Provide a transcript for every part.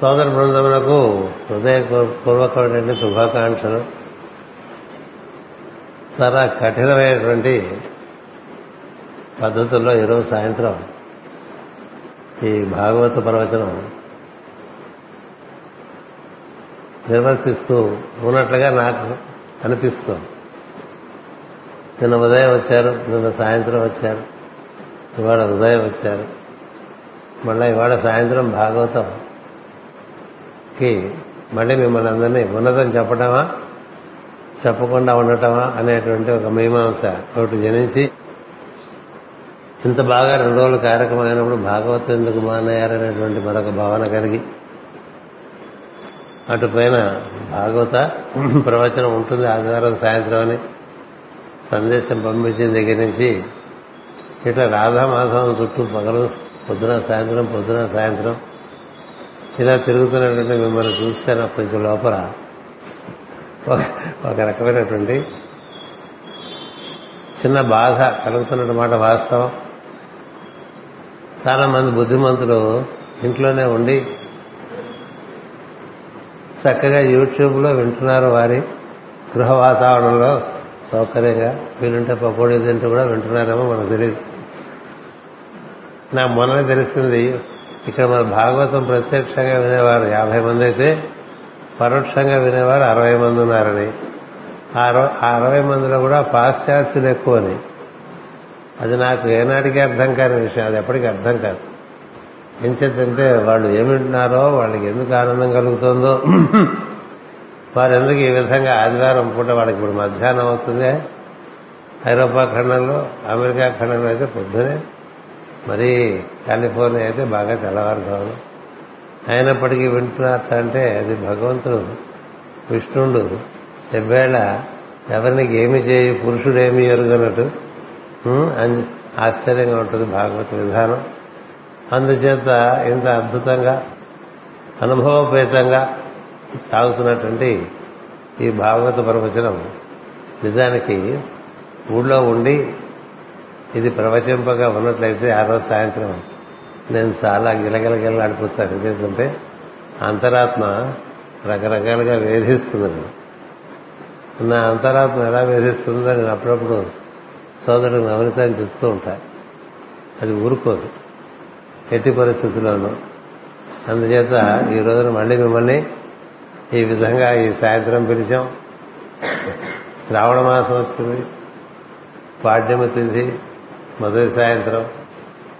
సోదర బృందమునకు హృదయపూర్వకమైనటువంటి శుభాకాంక్షలు. చాలా కఠినమైనటువంటి పద్ధతుల్లో ఈరోజు సాయంత్రం ఈ భాగవత ప్రవచనం నిర్వర్తిస్తూ ఉన్నట్లుగా నాకు అనిపిస్తుంది. నిన్న ఉదయం వచ్చారు నిన్న సాయంత్రం వచ్చారు ఇవాళ ఉదయం వచ్చారు. మళ్ళీ ఇవాళ సాయంత్రం భాగవతం కి మళ్ళీ మిమ్మల్ని అందరినీ ఉన్నతం చెప్పడమా చెప్పకుండా ఉండటమా? అనేటువంటి ఒక మీమాంస ఒకటి జనించి ఇంత బాగా రెండు రోజులు కార్యక్రమం అయినప్పుడు భాగవతం ఎందుకు మానయ్యారనేటువంటి మరొక భావన కలిగి అటుపైన భాగవత ప్రవచనం ఉంటుంది ఆదివారం సాయంత్రం అని సందేశం పంపించిన దగ్గర నుంచి ఇట్లా రాధామాధవం చుట్టూ పగలు పొద్దున సాయంత్రం పొద్దున సాయంత్రం ఇలా తిరుగుతున్నటువంటి మిమ్మల్ని చూస్తే నాకు కొంచెం లోపల. ఒక రకమైనటువంటి చిన్న బాధ కలుగుతున్నమాట వాస్తవం. చాలా మంది బుద్ధిమంతులు ఇంట్లోనే ఉండి చక్కగా యూట్యూబ్లో వింటున్నారు వారి గృహ వాతావరణంలో సౌకర్యంగా. వీలుంటే పకోడీ తింటూ కూడా వింటున్నారేమో మనకు తెలియదు నా మొన్న తెలిసింది ఇక్కడ మన భాగవతం ప్రత్యక్షంగా వినేవారు యాభై మంది అయితే పరోక్షంగా వినేవారు అరవై మంది ఉన్నారని. ఆ అరవై మందిలో కూడా పాశ్చాత్యులు ఎక్కువని. అది నాకు ఏనాటికి అర్థం కాని విషయం. అది ఎప్పటికీ అర్థం కాదు. ఏం చేద్దంటే వాళ్ళు ఏమి వాళ్ళకి ఎందుకు ఆనందం కలుగుతుందో వారు ఎందుకు ఈ విధంగా ఆదివారం పూట వాళ్ళకి ఇప్పుడు మధ్యాహ్నం అవుతుంది? ఐరోపా ఖండంలో అమెరికా ఖండంలో అయితే పొద్దునే మరీ కాలిఫోర్నియా అయితే బాగా తెల్లవారుజామున అయినప్పటికీ వింటున్నట్టు అంటే అది భగవంతుడు విష్ణుడు ఎవ్వేళ ఎవరిని ఏమి చేయి పురుషుడు ఏమి ఎరుగనట్టు ఆశ్చర్యంగా ఉంటుంది భాగవత విధానం. అందుచేత ఇంత అద్భుతంగా అనుభవపేతంగా సాగుతున్నటువంటి ఈ భాగవత ప్రవచనం నిజానికి ఊళ్ళో ఉండి ఇది ప్రవచింపగా ఉన్నట్లయితే ఆ రోజు సాయంత్రం. నేను చాలా గిలగిలగిలాడిపోతాను ఎందుకంటే అంతరాత్మ రకరకాలుగా వేధిస్తుంది నా అంతరాత్మ ఎలా వేధిస్తుందో నేను అప్పుడప్పుడు సోదరుడు నవనిత అని చెప్తూ ఉంటా. అది ఊరుకోదు. ఎట్టి పరిస్థితుల్లోనూ. అందుచేత ఈ రోజున మళ్ళీ మిమ్మల్ని ఈ విధంగా ఈ సాయంత్రం పిలిచాం. శ్రావణ మాసం వచ్చింది. పాడ్యమ తిథి. మొదటి సాయంత్రం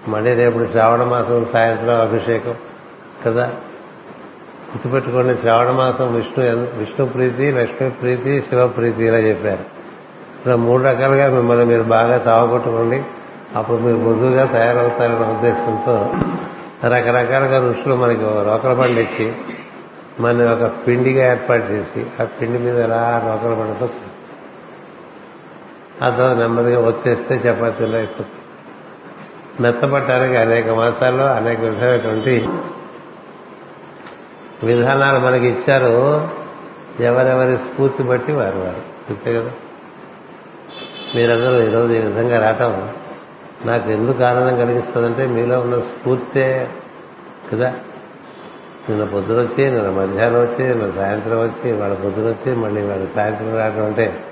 మళ్ళీ రేపు శ్రావణ మాసం సాయంత్రం అభిషేకం కదా? గుర్తుపెట్టుకోండి శ్రావణ మాసం విష్ణు విష్ణు ప్రీతి లక్ష్మీ ప్రీతి శివ ప్రీతి ఇలా చెప్పారు. ఇలా మూడు రకాలుగా మిమ్మల్ని మీరు బాగా సావగొట్టుకోండి అప్పుడు మీరు మృదువుగా తయారవుతారనే ఉద్దేశంతో రకరకాలుగా ఋషులు మనకి రోకల బండి ఇచ్చి మన ఒక పిండిగా ఏర్పాటు చేసి ఆ పిండి మీద ఎలా రోకల బండితో ఆ తర్వాత నెమ్మదిగా ఒత్తేస్తే చపాతీలో అయిపోతుంది? మెత్తపట్టడానికి అనేక మాసాల్లో అనేక విధమైనటువంటి విధానాలు మనకి ఇచ్చారు. ఎవరెవరి స్ఫూర్తి బట్టి వారు వారు. అంతే కదా? మీరందరూ ఈరోజు ఈ విధంగా రావటం నాకు ఎందుకు ఆనందం కలిగిస్తుందంటే మీలో ఉన్న స్ఫూర్తే కదా? నిన్న పొద్దున వచ్చి నిన్న మధ్యాహ్నం వచ్చి నిన్న సాయంత్రం వచ్చి వాళ్ళ పొద్దున వచ్చి మళ్ళీ వాళ్ళ సాయంత్రం రావడం అంటే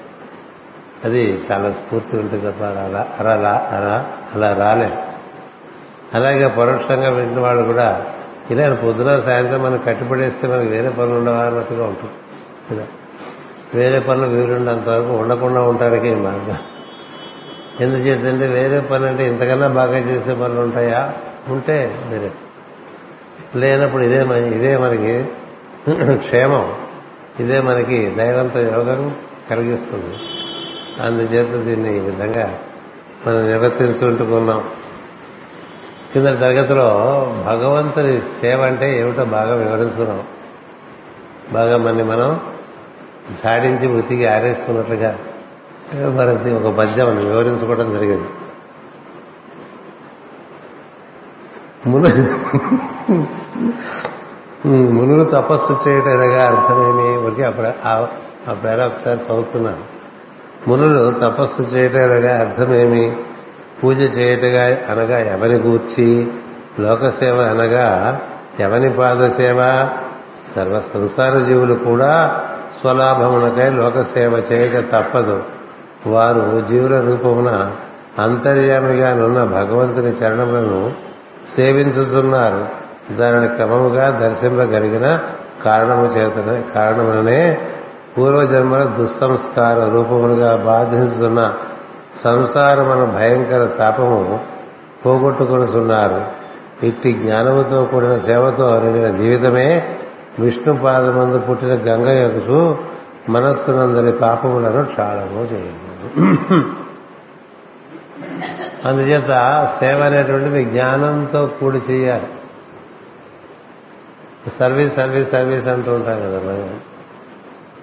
అది చాలా స్ఫూర్తి ఉంటుంది తప్ప అలా అలా అలా అలా రాలే. అలాగే పరోక్షంగా వింటున్న వాళ్ళు కూడా ఇలా పొద్దున సాయంత్రం మనం కట్టిపడేస్తే మనకి వేరే పనులు ఉండవా అన్నట్టుగా ఉంటుంది. కదా వేరే పనులు వీరుండంత వరకు ఉండకుండా ఉండటానికి మార్గం. ఎందుచేతంటే వేరే పని అంటే ఇంతకన్నా బాగా చేసే పనులు ఉంటాయా? ఉంటే వేరే. లేనప్పుడు ఇదే ఇదే మనకి క్షేమం. ఇదే మనకి దైవంతో యోగం కలిగిస్తుంది. అందుచేత దీన్ని ఈ విధంగా మనం నిర్వర్తించుకుంటున్నాం కింద తరగతిలో భగవంతుని సేవ అంటే ఏమిటో బాగా వివరించుకున్నాం. బాగా మనని మనం సాడించి ఉతికి ఆరేసుకున్నట్లుగా మనకి ఒక పద్యం వివరించుకోవడం జరిగింది. మును మునులు తపస్సు చేయటనగా అర్థమేమి? ఊరికి అప్పుడు ఆ పేర ఒకసారి చదువుతున్నాను. మునులు తపస్సు చేయటనగా అర్థమేమి? పూజ చేయటగా అనగా ఎవరి గూర్చి? లోకసేవ అనగా ఎవని పాదసేవ? సర్వ సంసార జీవులు కూడా స్వలాభమునకై లోకసేవ చేయక తప్పదు. వారు జీవుల రూపమున అంతర్యామిగా నున్న భగవంతుని చరణములను సేవించుతున్నారు దానిని క్రమముగా దర్శింపగలిగిన కారణము చేతనే కారణముననే పూర్వజన్మల దుస్సంస్కార రూపములుగా బాధిస్తున్న సంసారమన భయంకర తాపము పోగొట్టుకొనిస్తున్నారు ఇట్టి జ్ఞానముతో కూడిన సేవతో నిండిన జీవితమే విష్ణు పాదమందు పుట్టిన గంగ యొక్కసు మనస్సునందరి పాపములను క్షాళము చేయదు అందుచేత సేవ అనేటువంటిది జ్ఞానంతో కూడి చేయాలి. సర్వీస్ సర్వీస్ సర్వీస్ అంటూ ఉంటాం కదా మనం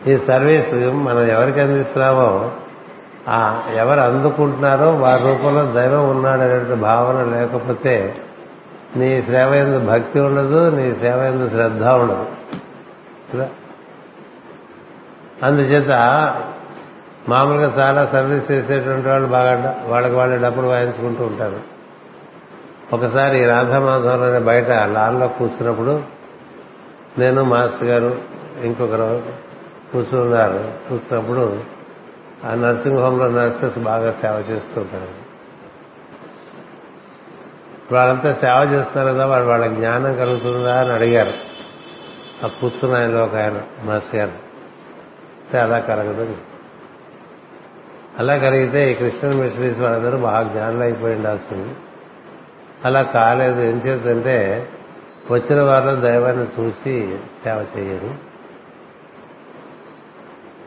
ఈ సర్వీస్ మనం ఎవరికి అందిస్తున్నామో ఆ ఎవరు అందుకుంటున్నారో వారి రూపంలో దైవం ఉన్నాడనే భావన లేకపోతే నీ సేవ ఎందు భక్తి ఉండదు నీ సేవ ఎందు శ్రద్ధ ఉండదు. అందుచేత మామూలుగా చాలా సర్వీస్ చేసేటువంటి వాళ్ళు బాగా వాళ్ళకి వాళ్ళు డబ్బులు వాయించుకుంటూ ఉంటారు. ఒకసారి రాధామాధవరావు బయట లాన్లో కూర్చున్నప్పుడు నేను మాస్టర్ గారు ఇంకొకరు కూర్చున్నారు. కూర్చున్నప్పుడు ఆ నర్సింగ్ హోంలో నర్సెస్ బాగా సేవ చేస్తుంటారు. వాళ్ళంతా సేవ చేస్తున్నారు కదా వాళ్ళు వాళ్ళ జ్ఞానం కలుగుతుందా అని అడిగారు. ఆ కూర్చున్న ఆయనలో ఒక ఆయన మాస్టర్ గారు. అలా కలగదు. అలా కలిగితే ఈ క్రిస్టియన్ మిషనరీస్ వాళ్ళందరూ బాగా జ్ఞానులు అయిపోయి ఉండాల్సింది అలా కాలేదు. ఏం చేద్దంటే వచ్చిన వారిలో దైవాన్ని చూసి సేవ చేయరు.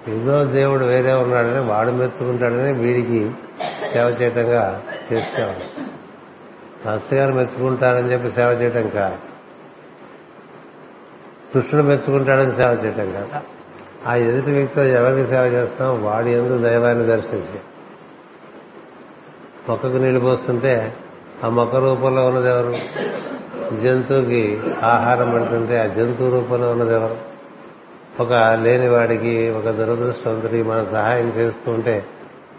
ఏదో దేవుడు వేరే ఉన్నాడని వాడు మెచ్చుకుంటాడని వీడికి సేవ చేయటంగా చేసేవాడు. మాస్టర్ గారు మెచ్చుకుంటారని చెప్పి సేవ చేయటం కాదు. కృష్ణుడు మెచ్చుకుంటాడని సేవ చేయటం కాదు. ఆ ఎదుటి వ్యక్తితో ఎవరికి సేవ చేస్తాం వాడి ఎందుకు దైవాన్ని దర్శించి. మొక్కకు నీళ్ళు పోస్తుంటే ఆ మొక్క రూపంలో ఉన్నది ఎవరు? జంతువుకి ఆహారం పెడుతుంటే ఆ జంతువు రూపంలో ఉన్నది ఎవరు? ఒక లేని వాడికి ఒక దురదృష్టవంతుడికి మనం సహాయం చేస్తూ ఉంటే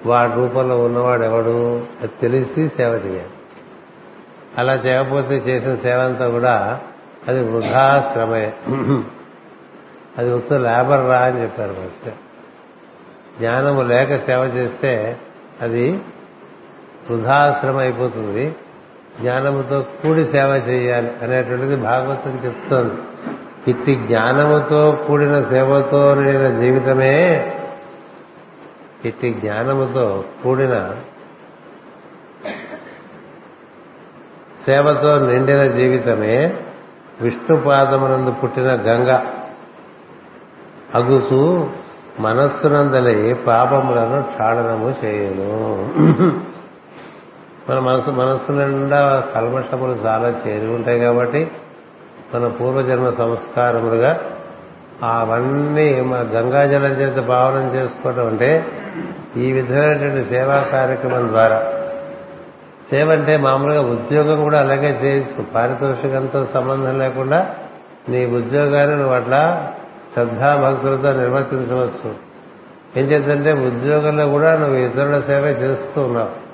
వాడి రూపంలో ఉన్నవాడు ఎవడు? అది తెలిసి సేవ చేయాలి. అలా చేయకపోతే చేసిన సేవ అంతా కూడా అది వృధాశ్రమే. అది ఉత్త లేబర్ రా అని చెప్పారు ఫస్ట్. జ్ఞానము లేక సేవ చేస్తే అది వృధాశ్రమ అయిపోతుంది. జ్ఞానముతో కూడి సేవ చేయాలి అనేటువంటిది భాగవతం చెప్తోంది. ఇట్టి జ్ఞానముతో కూడిన సేవతో నిండిన జీవితమే ఇట్టి జ్ఞానముతో కూడిన సేవతో నిండిన జీవితమే విష్ణుపాదమునందు పుట్టిన గంగ. అగుసు మనస్సునందలి పాపములను క్షాళనము చేయను. మన మనసు మనస్సు నిండా కల్మషములు చాలా చేరి ఉంటాయి కాబట్టి మన పూర్వజన్మ సంస్కారములుగా అవన్నీ మన గంగాజలం చేత భావనం చేసుకోవడం అంటే ఈ విధమైనటువంటి సేవా కార్యక్రమం ద్వారా. సేవ అంటే మామూలుగా ఉద్యోగం కూడా అలాగే చేయొచ్చు. పారితోషికంతో సంబంధం లేకుండా నీ ఉద్యోగాన్ని నువ్వు అట్లా శ్రద్ధాభక్తులతో నిర్వర్తించవచ్చు. ఏం చేద్దంటే ఉద్యోగంలో కూడా నువ్వు ఇతరుల సేవ చేస్తూ ఉన్నావు.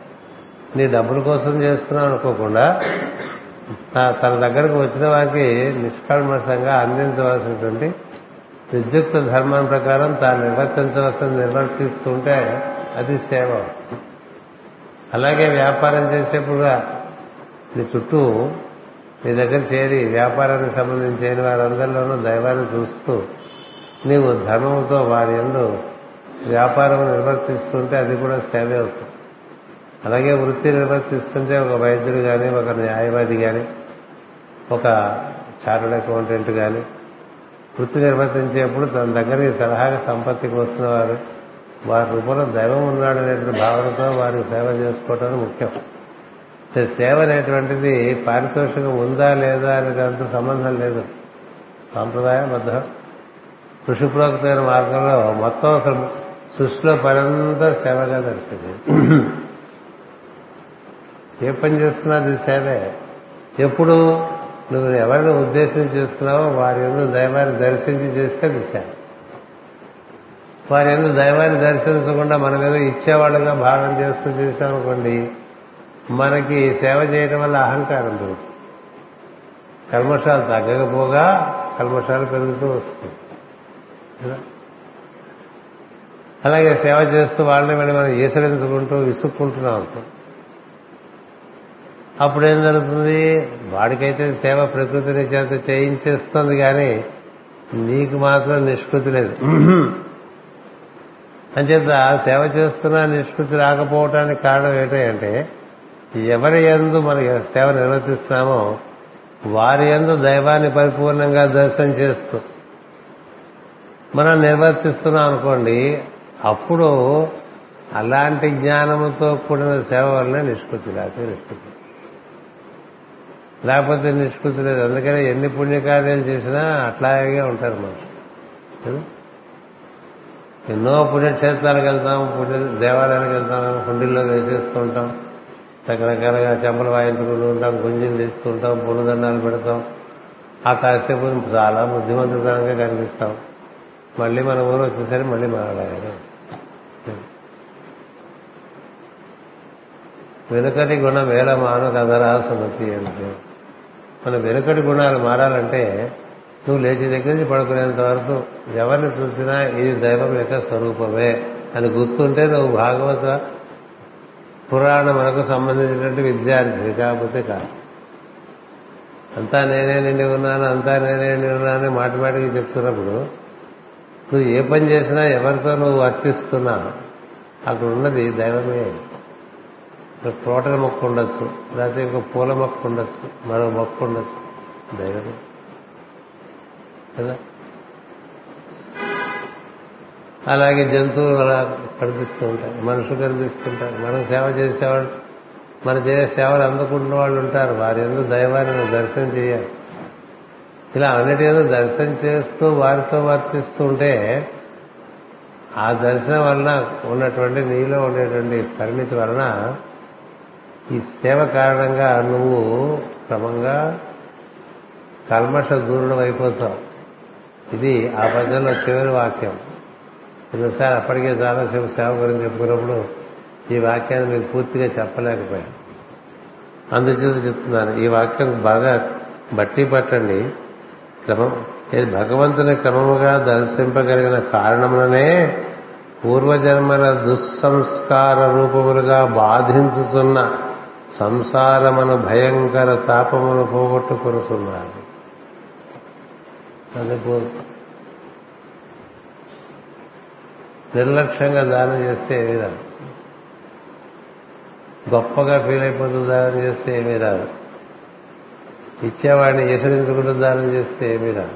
నీ డబ్బుల కోసం చేస్తున్నావు అనుకోకుండా తన దగ్గరకు వచ్చిన వారికి నిష్కల్మషంగా అందించవలసినటువంటి విద్యుక్త ధర్మం ప్రకారం తాను నిర్వర్తించవలసిన నిర్వర్తిస్తుంటే అది సేవ. అలాగే వ్యాపారం చేసేప్పుడు నీ చుట్టూ నీ దగ్గర చేరి వ్యాపారానికి సంబంధించిన వారందరిలోనూ దైవాన్ని చూస్తూ నీవు ధర్మంతో వారి ఎందు వ్యాపారం నిర్వర్తిస్తుంటే అది కూడా సేవే అవుతుంది. అలాగే వృత్తి నిర్వర్తిస్తుంటే ఒక వైద్యుడు కానీ ఒక న్యాయవాది కానీ ఒక చార్టెడ్ అకౌంటెంట్ కానీ వృత్తి నిర్వర్తించేప్పుడు తన దగ్గరికి సలహాగా సంపత్తికి వస్తున్న వారు వారి రూపంలో దైవం ఉన్నాడనేటువంటి భావనతో వారికి సేవ చేసుకోవటం ముఖ్యం. సేవ అనేటువంటిది పారితోషికం ఉందా లేదా అనే దాంతో సంబంధం లేదు. సాంప్రదాయబద్ధ. కృషిపూర్వకమైన మార్గంలో మొత్తం అసలు సృష్టిలో పనంతా సేవగా దర్శింది ఏ పని చేస్తున్నా అది సేవే ఎప్పుడు? నువ్వు ఎవరిని ఉద్దేశించి చేస్తున్నావో వారి ఎందుకు దైవాన్ని దర్శించి చేస్తే అది సేవ వారి ఎందుకు దైవాన్ని దర్శించకుండా మనం ఏదో ఇచ్చేవాళ్ళుగా భావన చేస్తూ చేశామనుకోండి మనకి సేవ చేయడం వల్ల అహంకారం పెరుగుతుంది. కల్మషాలు తగ్గకపోగా కల్మషాలు పెరుగుతూ వస్తుంది. అలాగే సేవ చేస్తూ వాళ్ళని మనం ఈసడించుకుంటూ విసుక్కుంటున్నాం అనుకో అప్పుడు ఏం జరుగుతుంది? వాడికైతే సేవ ప్రకృతిని చేత చేయించేస్తుంది కానీ నీకు మాత్రం నిష్కృతి లేదు. అంచేత సేవ చేస్తున్నా నిష్కృతి రాకపోవటానికి కారణం ఏంటంటే ఎవరి ఎందు మన సేవ నిర్వర్తిస్తున్నామో వారి ఎందు దైవాన్ని పరిపూర్ణంగా దర్శనం చేస్తూ మనం నిర్వర్తిస్తున్నాం అనుకోండి అప్పుడు అలాంటి జ్ఞానముతో కూడిన సేవ వల్లనే నిష్కృతి లేకపోతే నిష్కృతి. లేకపోతే నిష్కృతి లేదు. అందుకనే ఎన్ని పుణ్యకార్యాలు చేసినా అట్లాగే ఉంటారు మనుషులు. ఎన్నో పుణ్యక్షేత్రాలకు వెళ్తాం పుణ్య దేవాలయానికి వెళ్తాం హుండీల్లో వేసేస్తూ ఉంటాం రకరకాలుగా చెంపలు వాయించుకుంటూ ఉంటాం గుంజీలు తీస్తూ ఉంటాం పుణ్యదండాలు పెడతాం. ఆ కాసేపు చాలా బుద్ధిమంతుతనంగా కనిపిస్తాం. మళ్ళీ మన ఊరు వచ్చేసరికి మళ్ళీ మనలాగానే వెనుకటి గుణం వేల మాను కదరా సుమతి అంటే. మన వెనుకటి గుణాలు మారాలంటే నువ్వు లేచి దగ్గర నుంచి పడుకునేంత వరకు ఎవరిని చూసినా ఇది దైవం యొక్క స్వరూపమే అని గుర్తుంటే నువ్వు భాగవత పురాణం మనకు సంబంధించినటువంటి విద్యార్థి కాకపోతే కాదు. అంతా నేనే నిండి ఉన్నాను అంతా నేనే నిండి ఉన్నాను మాటి మాటికి చెప్తున్నప్పుడు నువ్వు ఏ పని చేసినా ఎవరితో నువ్వు వర్తిస్తున్నా అక్కడ ఉన్నది దైవమే. తోటల మొక్క ఉండొచ్చు లేకపోతే ఇంకో పూల మొక్క ఉండొచ్చు మరో మొక్క ఉండొచ్చు. దైవం. కదా? అలాగే జంతువులు అలా కనిపిస్తూ ఉంటాయి మనుషులు కనిపిస్తుంటారు మనం సేవ చేసేవాళ్ళు మన చేసే సేవలు అందుకుంటున్న వాళ్ళు ఉంటారు. వారి ఎందుకు దైవాన్ని దర్శనం చేయాలి. ఇలా అన్నిటి ఏదో దర్శనం చేస్తూ వారితో వర్తిస్తూ ఉంటే ఆ దర్శనం వలన ఉన్నటువంటి నీలో ఉండేటువంటి పరిణితి వలన ఈ సేవ కారణంగా నువ్వు క్రమంగా కల్మష దూరుడు అయిపోతావు. ఇది ఆ పద్యంలో చివరి వాక్యం. ఎన్నోసారి అప్పటికే చాలాసేపు సేవ గురించి చెప్పుకున్నప్పుడు ఈ వాక్యాన్ని మీకు పూర్తిగా చెప్పలేకపోయాను అందుచేత చెప్తున్నాను ఈ వాక్యం బాగా బట్టి పట్టండి. క్రమం ఇది భగవంతుని క్రమముగా దర్శింపగలిగిన కారణముననే పూర్వజన్మల దుస్సంస్కార రూపములుగా బాధించుతున్న సంసారమును భయంకర తాపమును పోగొట్టుకొనుతున్నారు అది నిర్లక్ష్యంగా దానం చేస్తే ఏమీ రాదు. గొప్పగా ఫీల్ అయిపోతూ దానం చేస్తే ఏమీ రాదు. ఇచ్చేవాడిని ఎసరించుకుంటూ దానం చేస్తే ఏమీ రాదు.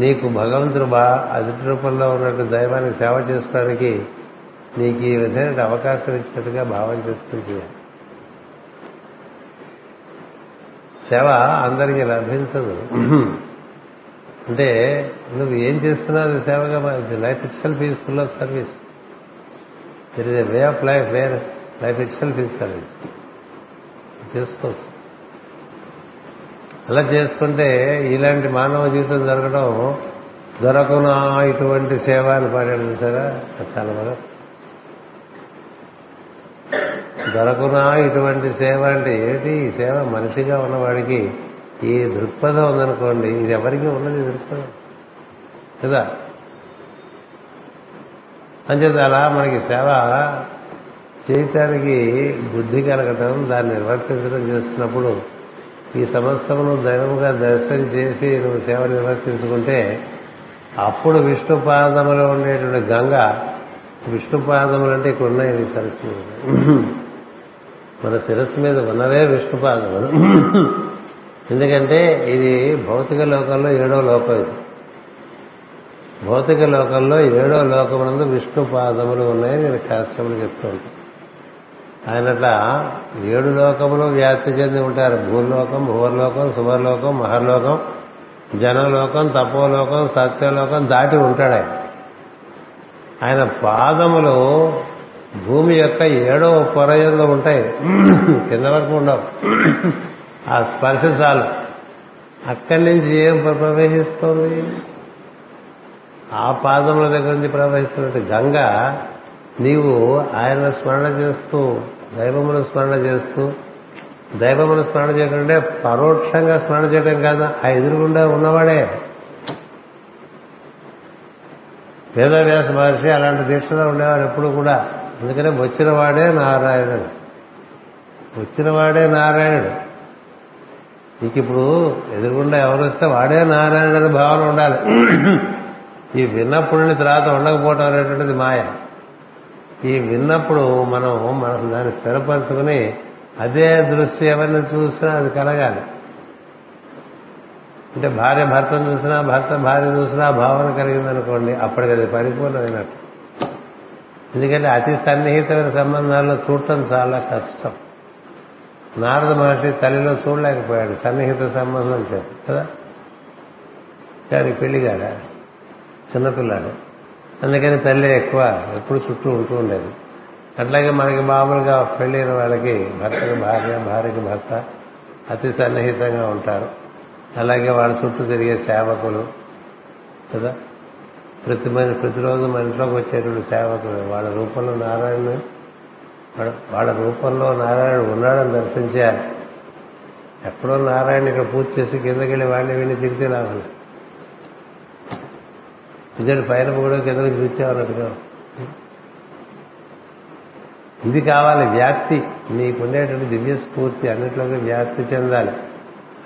నీకు భగవంతుడు బా అదుటి రూపంలో ఉన్నట్టు దైవానికి సేవ చేసుకోవడానికి నీకు ఈ విధమైన అవకాశం ఇచ్చినట్టుగా భావం చేసుకుని చేయాలి. సేవ అందరికీ లభించదు. అంటే నువ్వు ఏం చేస్తున్నా అది సేవగా life itself is full of service it is a way of life where life itself is service చేసుకోవచ్చు. అలా చేసుకుంటే ఇలాంటి మానవ జీవితం జరగడం దొరకునా. ఇటువంటి సేవ అని పాడాడు చూసారా? చాలా బాగా దొరకునా ఇటువంటి సేవ అంటే ఏంటి ఈ సేవ మనిషిగా ఉన్నవాడికి ఈ దృక్పథం ఉందనుకోండి ఇది ఎవరికి ఉన్నది దృక్పథం? కదా? అంచేత అలా మనకి సేవ చేయటానికి బుద్ధి కలగటం దాన్ని నిర్వర్తించడం చేస్తున్నప్పుడు ఈ సమస్తమును దైవముగా దర్శనం చేసి నువ్వు సేవ నిర్వర్తించుకుంటే అప్పుడు విష్ణు పాదములో ఉండేటువంటి గంగ విష్ణు పాదములు అంటే ఇక్కడ ఉన్నాయి సరస్వతి మన శిరస్సు మీద ఉన్నవే విష్ణుపాదములు. ఎందుకంటే ఇది భౌతిక లోకంలో ఏడో లోకం ఇది. భౌతిక లోకంలో ఏడో లోకమునందు విష్ణు పాదములు ఉన్నాయని శాస్త్రములు చెప్తూ ఉంటాను ఆయనట్లా ఏడు లోకములు వ్యాప్తి చెంది ఉంటారు. భూలోకం భూవర్లోకం సువర్లోకం మహర్లోకం జనలోకం తపోలోకం సత్యలోకం దాటి ఉంటాడు ఆయన. ఆయన పాదములు భూమి యొక్క ఏడో పొరయంలో ఉంటాయి. కింద వరకు ఉండవు. ఆ స్పర్శ చాలు. అక్కడి నుంచి ఏం ప్రవహిస్తోంది ఆ పాదముల దగ్గర నుంచి ప్రవహిస్తున్నట్టు గంగ నీవు ఆయన స్మరణ చేస్తూ దైవమును స్మరణ చేస్తూ దైవమును స్మరణ చేయడం అంటే పరోక్షంగా స్మరణ చేయడం కాదు. ఆ ఎదురుగుండా ఉన్నవాడే. వేదవ్యాస మహర్షి అలాంటి దీక్షలో ఉండేవారు ఎప్పుడు కూడా. అందుకనే వచ్చిన వాడే నారాయణుడు. వచ్చిన వాడే నారాయణుడు. నీకు ఇప్పుడు ఎదురుగుండా ఎవరు వస్తే వాడే నారాయణుడు అనే భావన ఉండాలి. ఈ విన్నప్పుడు తర్వాత ఉండకపోవటం అనేటువంటిది మాయ. ఈ విన్నప్పుడు మనం మనం దాన్ని స్థిరపరచుకుని అదే దృష్టి ఎవరిని చూసినా అది కలగాలి. అంటే భార్య భర్తను చూసినా భర్త భార్య చూసినా భావన కలిగిందనుకోండి అప్పటికది అది పరిపూర్ణమైనట్టు. ఎందుకంటే అతి సన్నిహితమైన సంబంధాల్లో చూడటం చాలా కష్టం. నారద మహర్షి తల్లిలో చూడలేకపోయాడు సన్నిహిత సంబంధం చేత కదా? కానీ పెళ్ళిగాడ చిన్నపిల్లాడు. అందుకని తల్లి ఎక్కువ ఎప్పుడు చుట్టూ ఉంటూ ఉండేది. అట్లాగే మనకి మామూలుగా పెళ్ళైన వాళ్ళకి భర్తకి భార్య భార్యకి భర్త అతి సన్నిహితంగా ఉంటారు. అలాగే వాళ్ళ చుట్టూ తిరిగే సేవకులు కదా? ప్రతి మన ప్రతిరోజు మన ఇంట్లోకి వచ్చేటువంటి సేవకులు వాళ్ళ రూపంలో నారాయణ వాళ్ళ రూపంలో నారాయణుడు ఉన్నాడని దర్శించారు. ఎక్కడో నారాయణ ఇక్కడ పూజ చేసి కిందకెళ్ళి వాడిని వెళ్ళి తిరిగితే లాభం ఇదే పైన కూడా కిందకి తిట్టామన్నట్టుగా ఇది కావాలి వ్యాప్తి. నీకుండేటువంటి దివ్య స్ఫూర్తి అన్నిట్లోకి వ్యాప్తి చెందాలి.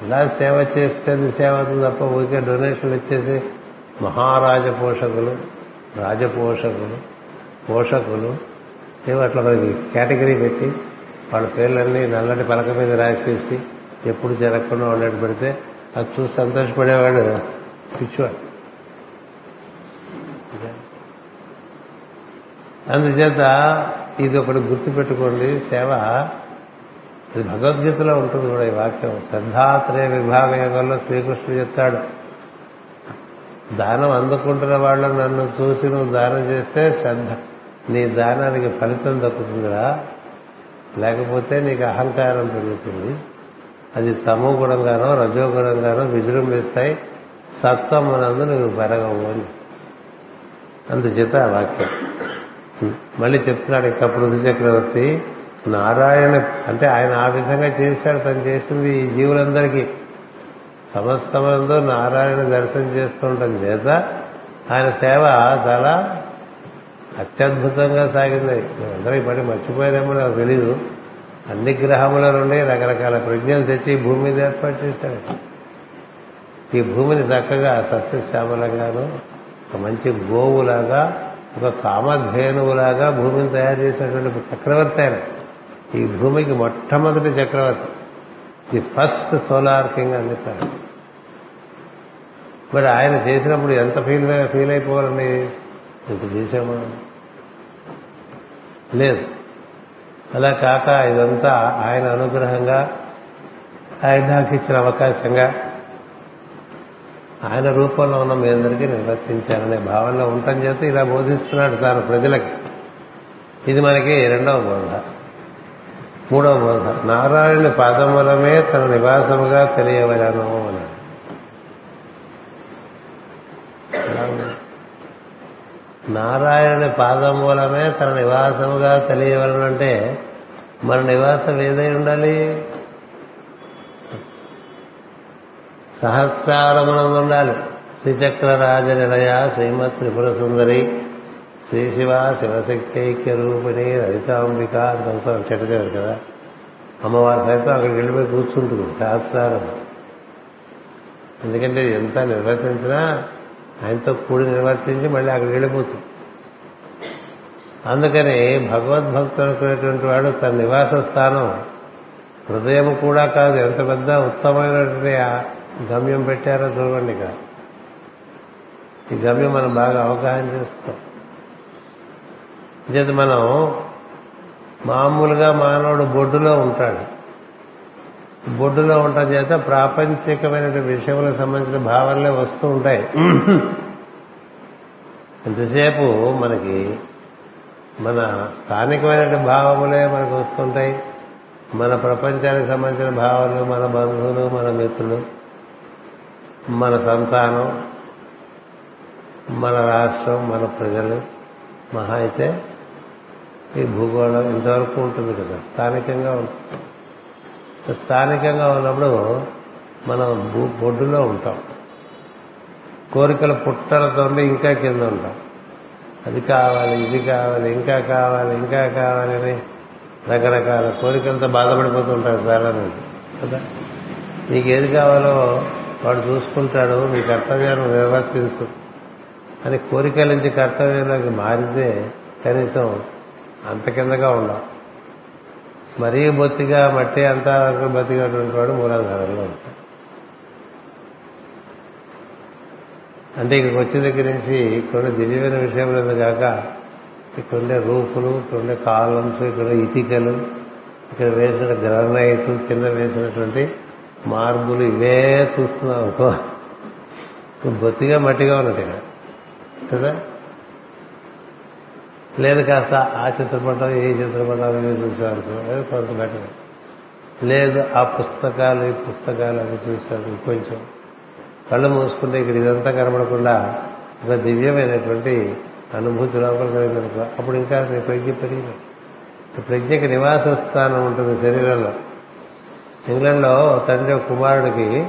అలా సేవ చేస్తే అది సేవ అవుతుంది తప్ప ఊరికే డొనేషన్లు ఇచ్చేసి మహారాజ పోషకులు రాజపోషకులు పోషకులు ఏమో అట్లా మనకి కేటగిరీ పెట్టి వాళ్ళ పేర్లన్నీ నల్లటి పలక మీద రాసేసి ఎప్పుడు జరగకుండా ఉండేట్టు పెడితే అది చూసి సంతోషపడేవాడు పిచ్చివాడు. అందుచేత ఇది ఒకటి గుర్తుపెట్టుకోండి సేవ ఇది భగవద్గీతలో ఉంటుంది కూడా ఈ వాక్యం. శ్రద్ధాత్రయ విభాగ యోగంలో శ్రీకృష్ణుడు చెప్తాడు. దానం అందుకుంటున్న వాళ్ళు నన్ను చూసి నువ్వు దానం చేస్తే శ్రద్ధ. నీ దానానికి ఫలితం దక్కుతుందిరా. లేకపోతే నీకు అహంకారం పెరుగుతుంది. అది తమో గుణంగానో రజో గుణంగానో విజృంభిస్తాయి. సత్వమునందు నువ్వు పెరగవు అని. అందుచేత ఆ వాక్యం. మళ్ళీ చెప్తున్నాడు ఇక్కడ పృథు చక్రవర్తి నారాయణ అంటే ఆయన ఆ విధంగా చేశాడు తను చేసింది ఈ జీవులందరికీ. సమస్తమందు నారాయణ దర్శనం చేస్తుండటం చేత ఆయన సేవ చాలా అత్యద్భుతంగా సాగింది. అందరూ ఇప్పటి మర్చిపోయారేమో నాకు తెలీదు. అన్ని గ్రహముల నుండి రకరకాల ప్రజ్ఞలు తెచ్చి భూమి మీద ఏర్పాటు చేశాడు ఈ భూమిని చక్కగా సస్యశ్యామలంగాను ఒక మంచి గోవులాగా ఒక కామధేనువులాగా భూమిని తయారు చేసినటువంటి చక్రవర్తి ఆయన. ఈ భూమికి మొట్టమొదటి చక్రవర్తి. ది ఫస్ట్ సోలార్ కింగ్ అని చెప్పారు. మరి ఆయన చేసినప్పుడు ఎంత ఫీల్ ఫీల్ అయిపోవాలండి? ఇంత చేసామా లేదు. అలా కాక ఇదంతా ఆయన అనుగ్రహంగా ఆయన నాకు ఇచ్చిన అవకాశంగా ఆయన రూపంలో ఉన్న మీ అందరికీ నిర్వర్తించారనే భావనలో ఉంటాం చేత ఇలా బోధిస్తున్నాడు తాను ప్రజలకి. ఇది మనకి రెండవ బోధ. మూడవ బోధ. నారాయణ పాదములమే తన నివాసముగా తెలియవలను అన్నాడు నారాయణ పాదమూలమే తన నివాసముగా తెలియవలనంటే మన నివాసం ఏదై ఉండాలి? సహస్రారమునందు ఉండాలి. శ్రీచక్ర రాజ నిలయ శ్రీమత్ త్రిపుర సుందరి శ్రీ శివ శివశక్తి ఐక్య రూపిణి రజితాంబిక అంతా చెట్టచేవారు కదా. అమ్మవారి సైతం అక్కడికి వెళ్ళిపోయి కూర్చుంటుంది సహస్రారం. ఎందుకంటే ఎంత నిర్వర్తించినా ఆయనతో కూడి నిర్వర్తించి మళ్ళీ అక్కడికి వెళ్ళిపోతుంది. అందుకని భగవద్భక్తులు అనుకునేటువంటి వాడు తన నివాస స్థానం హృదయం కూడా కాదు ఎంత పెద్ద ఉత్తమమైనటువంటి గమ్యం పెట్టారో చూడండి ఇక. ఈ గమ్యం మనం బాగా అవగాహన చేసుకో చేత మనం మామూలుగా మానవుడు బొడ్డులో ఉంటాడు. బొడ్డులో ఉండటం చేత ప్రాపంచికమైన విషయములకు సంబంధించిన భావనలే వస్తూ ఉంటాయి. ఎంతసేపు మనకి మన స్థానికమైన భావములే మనకు వస్తుంటాయి. మన ప్రపంచానికి సంబంధించిన భావనలు మన బంధువులు మన మిత్రులు మన సంతానం మన రాష్ట్రం మన ప్రజలు. మహా అయితే ఈ భూగోళం ఇంతవరకు ఉంటుంది కదా. స్థానికంగా ఉంటుంది స్థానికంగా ఉన్నప్పుడు మనం భూ- బొడ్డులో ఉంటాం. కోరికల పుట్టలతోనే ఇంకా కింద ఉంటాం. అది కావాలి ఇది కావాలి ఇంకా కావాలి ఇంకా కావాలి అని రకరకాల కోరికలతో బాధపడిపోతూ ఉంటారు చాలా మంది కదా? నీకు ఏది కావాలో వాడు చూసుకుంటాడు నీ కర్తవ్యాన్ని నిర్వర్తించు అని కోరికల నుంచి కర్తవ్యంలోకి మారితే కనీసం అంత కిందగా ఉండవు మరీ బొత్తిగా మట్టి అంతా బతికినటువంటి వాడు మూలాధారంలో ఉంటాడు. అంటే ఇక్కడికి వచ్చిన దగ్గర నుంచి కొన్ని దివ్యమైన విషయములు కాక ఇక్కడ ఉండే రూపులు ఇక్కడుండే కాలమ్స్ ఇక్కడ ఇటికలు ఇక్కడ వేసిన గ్రానైట్ కింద వేసినటువంటి మార్బులు ఇవే చూస్తున్నావు అనుకో బొత్తిగా మట్టిగా ఉన్నట్టు ఇక్కడ కదా? లేదు కాస్త ఆ చిత్రపటం ఏ చిత్రపటాలు ఇవి చూసేవారు. కొంత బెటర్ లేదు ఆ పుస్తకాలు ఈ పుస్తకాలు అవి చూశారు కొంచెం. కళ్ళు మూసుకుంటే ఇక్కడ ఇదంతా కనబడకుండా ఒక దివ్యమైనటువంటి అనుభూతి లోపల కలిగిందనుకో అప్పుడు ఇంకా ప్రజ్ఞ పెరిగింది ప్రజ్ఞకి నివాస స్థానం ఉంటుంది శరీరంలో. ఇంగ్లాండ్లో తండ్రి ఒక కుమారుడికి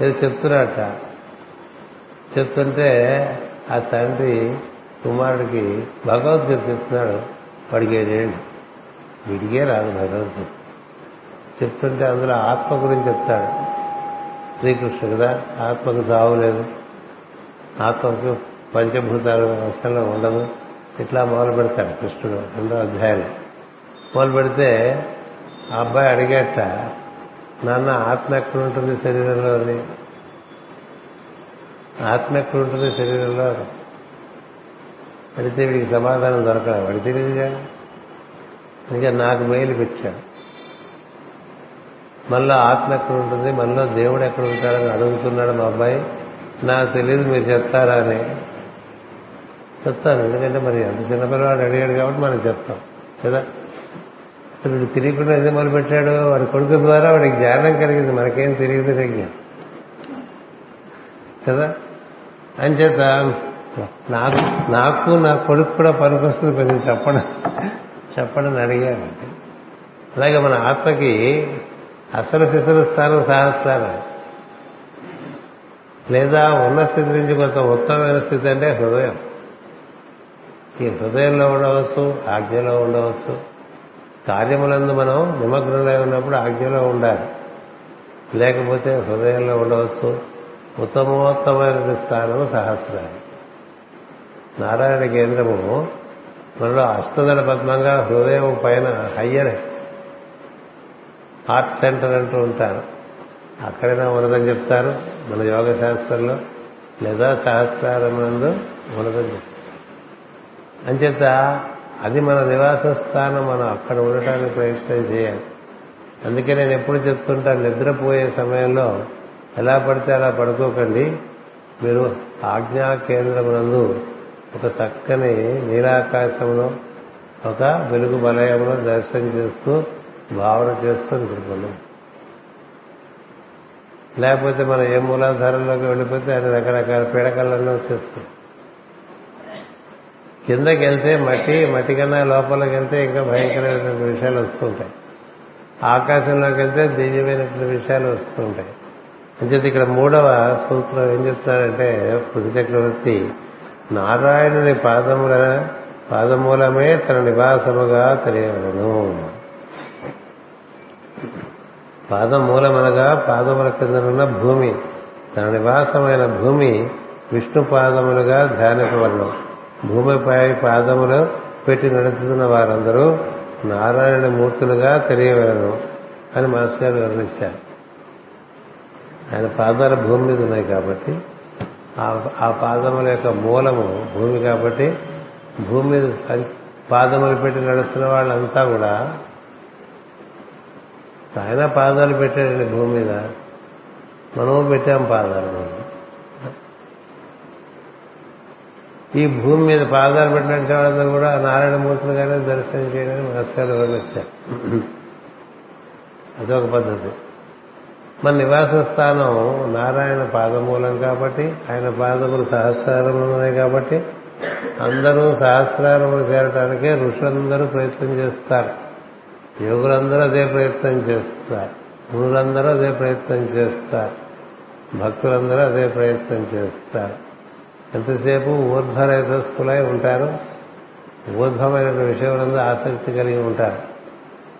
ఏదో చెప్తున్నట్ట చెప్తుంటే ఆ తండ్రి కుమారుడికి భగవద్గీత చెప్తున్నాడు వాడికి ఏడేళ్ళు వీడికే రాదు భగవద్గీత. చెప్తుంటే అందులో ఆత్మ గురించి చెప్తాడు. శ్రీకృష్ణుడు కదా ఆత్మకు సావు లేదు. ఆత్మకు పంచభూతాలు అసలు ఉండదు ఇట్లా మొదలు పెడతాడు కృష్ణుడు రెండో అధ్యాయంలో. మొదలు పెడితే ఆ అబ్బాయి అడిగేట నాన్న ఆత్మ ఎక్కడ ఉంటుంది శరీరంలో? అని. ఆత్మ ఎక్కడ ఉంటుంది శరీరంలో? అని అడిగితే వీడికి సమాధానం దొరకదు. వాడి తెలియదుగా ఇంకా నాకు మెయిల్ పెట్టాడు. మనలో ఆత్మ ఎక్కడ ఉంటుంది? మనలో దేవుడు ఎక్కడ ఉంటాడని అడుగుతున్నాడు మా అబ్బాయి. నాకు తెలియదు మీరు చెప్తారా అని. చెప్తాను. ఎందుకంటే మరి అంత చిన్నపిల్లవాడు అడిగాడు కాబట్టి మనం చెప్తాం. కదా? అసలు వీడు తెలియకుండా ఎందుకు మొదలుపెట్టాడు? వాడి కొడుకు ద్వారా వాడికి జ్ఞానం కలిగింది. మనకేం తెలియదు కదా? అంచేత నాకు నాకు నా కొడుకు కూడా పనికొస్తుంది కొంచెం చెప్పడం చెప్పడం అడిగాడు అలాగే మన ఆత్మకి అసలు శిశులు స్థానం సహస్రాలు లేదా ఉన్న స్థితి నుంచి కొంత ఉత్తమమైన స్థితి అంటే హృదయం. ఈ హృదయంలో ఉండవచ్చు ఆజ్ఞలో ఉండవచ్చు. కార్యములందు మనం నిమగ్నమై ఉన్నప్పుడు ఆజ్ఞలో ఉండాలి. లేకపోతే హృదయంలో ఉండవచ్చు. ఉత్తమోత్తమైన స్థానము సహస్రాలు నారాయణ కేంద్రము మనలో అష్టదళ పద్మంగా హృదయం పైన హయ్యర్ హార్ట్ సెంటర్ అంటూ ఉంటారు. అక్కడైనా ఉన్నదని చెప్తారు. మన యోగ శాస్త్రంలో లేదా సహస్రారమందు ఉన్నదని చెప్తారు. అంచేత అది మన నివాస స్థానం మనం అక్కడ ఉండటానికి ప్రయత్నం చేయాలి. అందుకే నేను ఎప్పుడు చెప్తుంటాను నిద్రపోయే సమయంలో ఎలా పడితే అలా పడుకోకండి. మీరు ఆజ్ఞా కేంద్రమునందు ఒక చక్కని నీలాకాశంలో ఒక వెలుగు వలయంలో దర్శనం చేస్తూ భావన చేస్తూ నిద్రపోలేం లేకపోతే మనం ఏ మూలాధారంలోకి వెళ్ళిపోతే ఆయన రకరకాల పీడకలన్నీ వచ్చేస్తాం. కిందకి వెళ్తే మట్టి మట్టి కన్నా లోపలికి వెళ్తే ఇంకా భయంకరమైన విషయాలు వస్తుంటాయి ఆకాశంలోకి వెళ్తే దివ్యమైనటువంటి విషయాలు వస్తుంటాయి అంచేది ఇక్కడ మూడవ సూత్రం ఏం చెప్తారంటే పృథు చక్రవర్తి నారాయణుని పాదముల పాదమూలమే తన నివాసముగా తెలియవలను. పాదమూలమనగా పాదముల కిందనున్న భూమి తన నివాసమైన భూమి విష్ణు పాదములుగా ధ్యానించవలను భూమిపై పాదములు పెట్టి నడుచుతున్న వారందరూ నారాయణ మూర్తులుగా తెలియవలను అని మాస్టర్ గారు వివరించారు. ఆయన పాదాలు భూమి మీద ఉన్నాయి కాబట్టి ఆ పాదముల యొక్క మూలము భూమి కాబట్టి భూమి మీద పాదములు పెట్టి నడుస్తున్న వాళ్ళంతా కూడా ఆయన పాదాలు పెట్టాడండి భూమి మీద. మనము పెట్టాం పాదాలు. మనం ఈ భూమి మీద పాదాలు పెట్టినట్టు వాళ్ళంతా కూడా నారాయణమూర్తులుగానే దర్శనం చేయడానికి మనస్కారం వచ్చారు అదొక పద్ధతి. మన నివాస స్థానం నారాయణ పాదమూలం కాబట్టి ఆయన పాదములు సహస్రారములు కాబట్టి అందరూ సహస్రారములు చేరటానికే ఋషులందరూ ప్రయత్నం చేస్తారు. యోగులందరూ అదే ప్రయత్నం చేస్తారు. మునులందరూ అదే ప్రయత్నం చేస్తారు. భక్తులందరూ అదే ప్రయత్నం చేస్తారు. ఎంతసేపు ఊర్ధ్వరేతస్కులై ఉంటారు? ఊర్ధ్వమైన విషయములందు ఆసక్తి కలిగి ఉంటారు.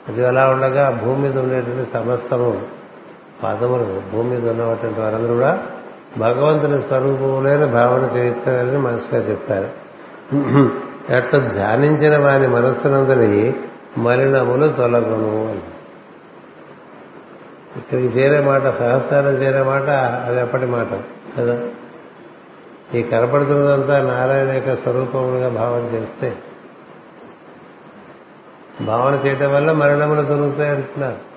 అది ఎలా ఉండగా భూమి మీద ఉండేటువంటి సమస్తము పాదములు భూమి మీద ఉన్నటువంటి వారందరూ కూడా భగవంతుని స్వరూపములైన భావన చేయించాలని మనసుగా చెప్పారు. అట్లా ధ్యానించిన వారి మనస్సునందని మలినములు తొలగును అని. ఇక్కడికి చేరే మాట సహస్రాలు చేరే మాట అది ఎప్పటి మాట కదా? ఈ కనపడుతున్నదంతా నారాయణ యొక్క స్వరూపములుగా భావన చేస్తే భావన చేయటం వల్ల మరణములు దొరుకుతాయి అంటున్నారు.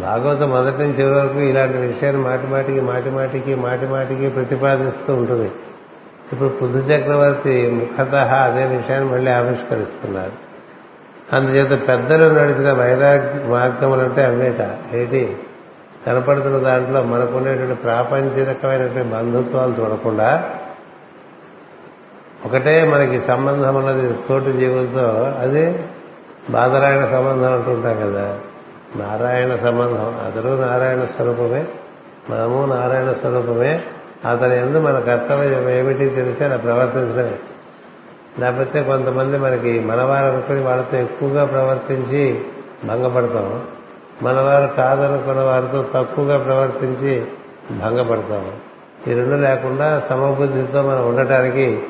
భాగవతం మొదటి నుంచి చివరి వరకు ఇలాంటి విషయాన్ని మాటి మాటికి మాటి మాటికి మాటి మాటికి ప్రతిపాదిస్తూ ఉంటుంది. ఇప్పుడు పృథు చక్రవర్తి ముఖత అదే విషయాన్ని మళ్ళీ ఆవిష్కరిస్తున్నారు. అందుచేత పెద్దలు నడిచిన వైరాగ్య మార్గములంటే అవేట. ఏంటి? కనపడుతున్న దాంట్లో మనకునేటువంటి ప్రాపంచికమైనటువంటి బంధుత్వాలు చూడకుండా ఒకటే మనకి సంబంధం అన్నది తోటి జీవులతో అది బాధరాయణ సంబంధం అంటుంటాం కదా. నారాయణ సంబంధం. అతడు నారాయణ స్వరూపమే. మనము నారాయణ స్వరూపమే. అతని ఎందు మన కర్తవ్యం ఏమిటి తెలిసి అలా ప్రవర్తించడమే. లేకపోతే కొంతమంది మనకి మనవారు అనుకుని వాళ్ళతో ఎక్కువగా ప్రవర్తించి భంగపడతాం. మనవారు కాదనుకున్న వారితో తక్కువగా ప్రవర్తించి భంగపడతాం. ఈ రెండు లేకుండా సమబుద్ధితో మనం ఉండటానికి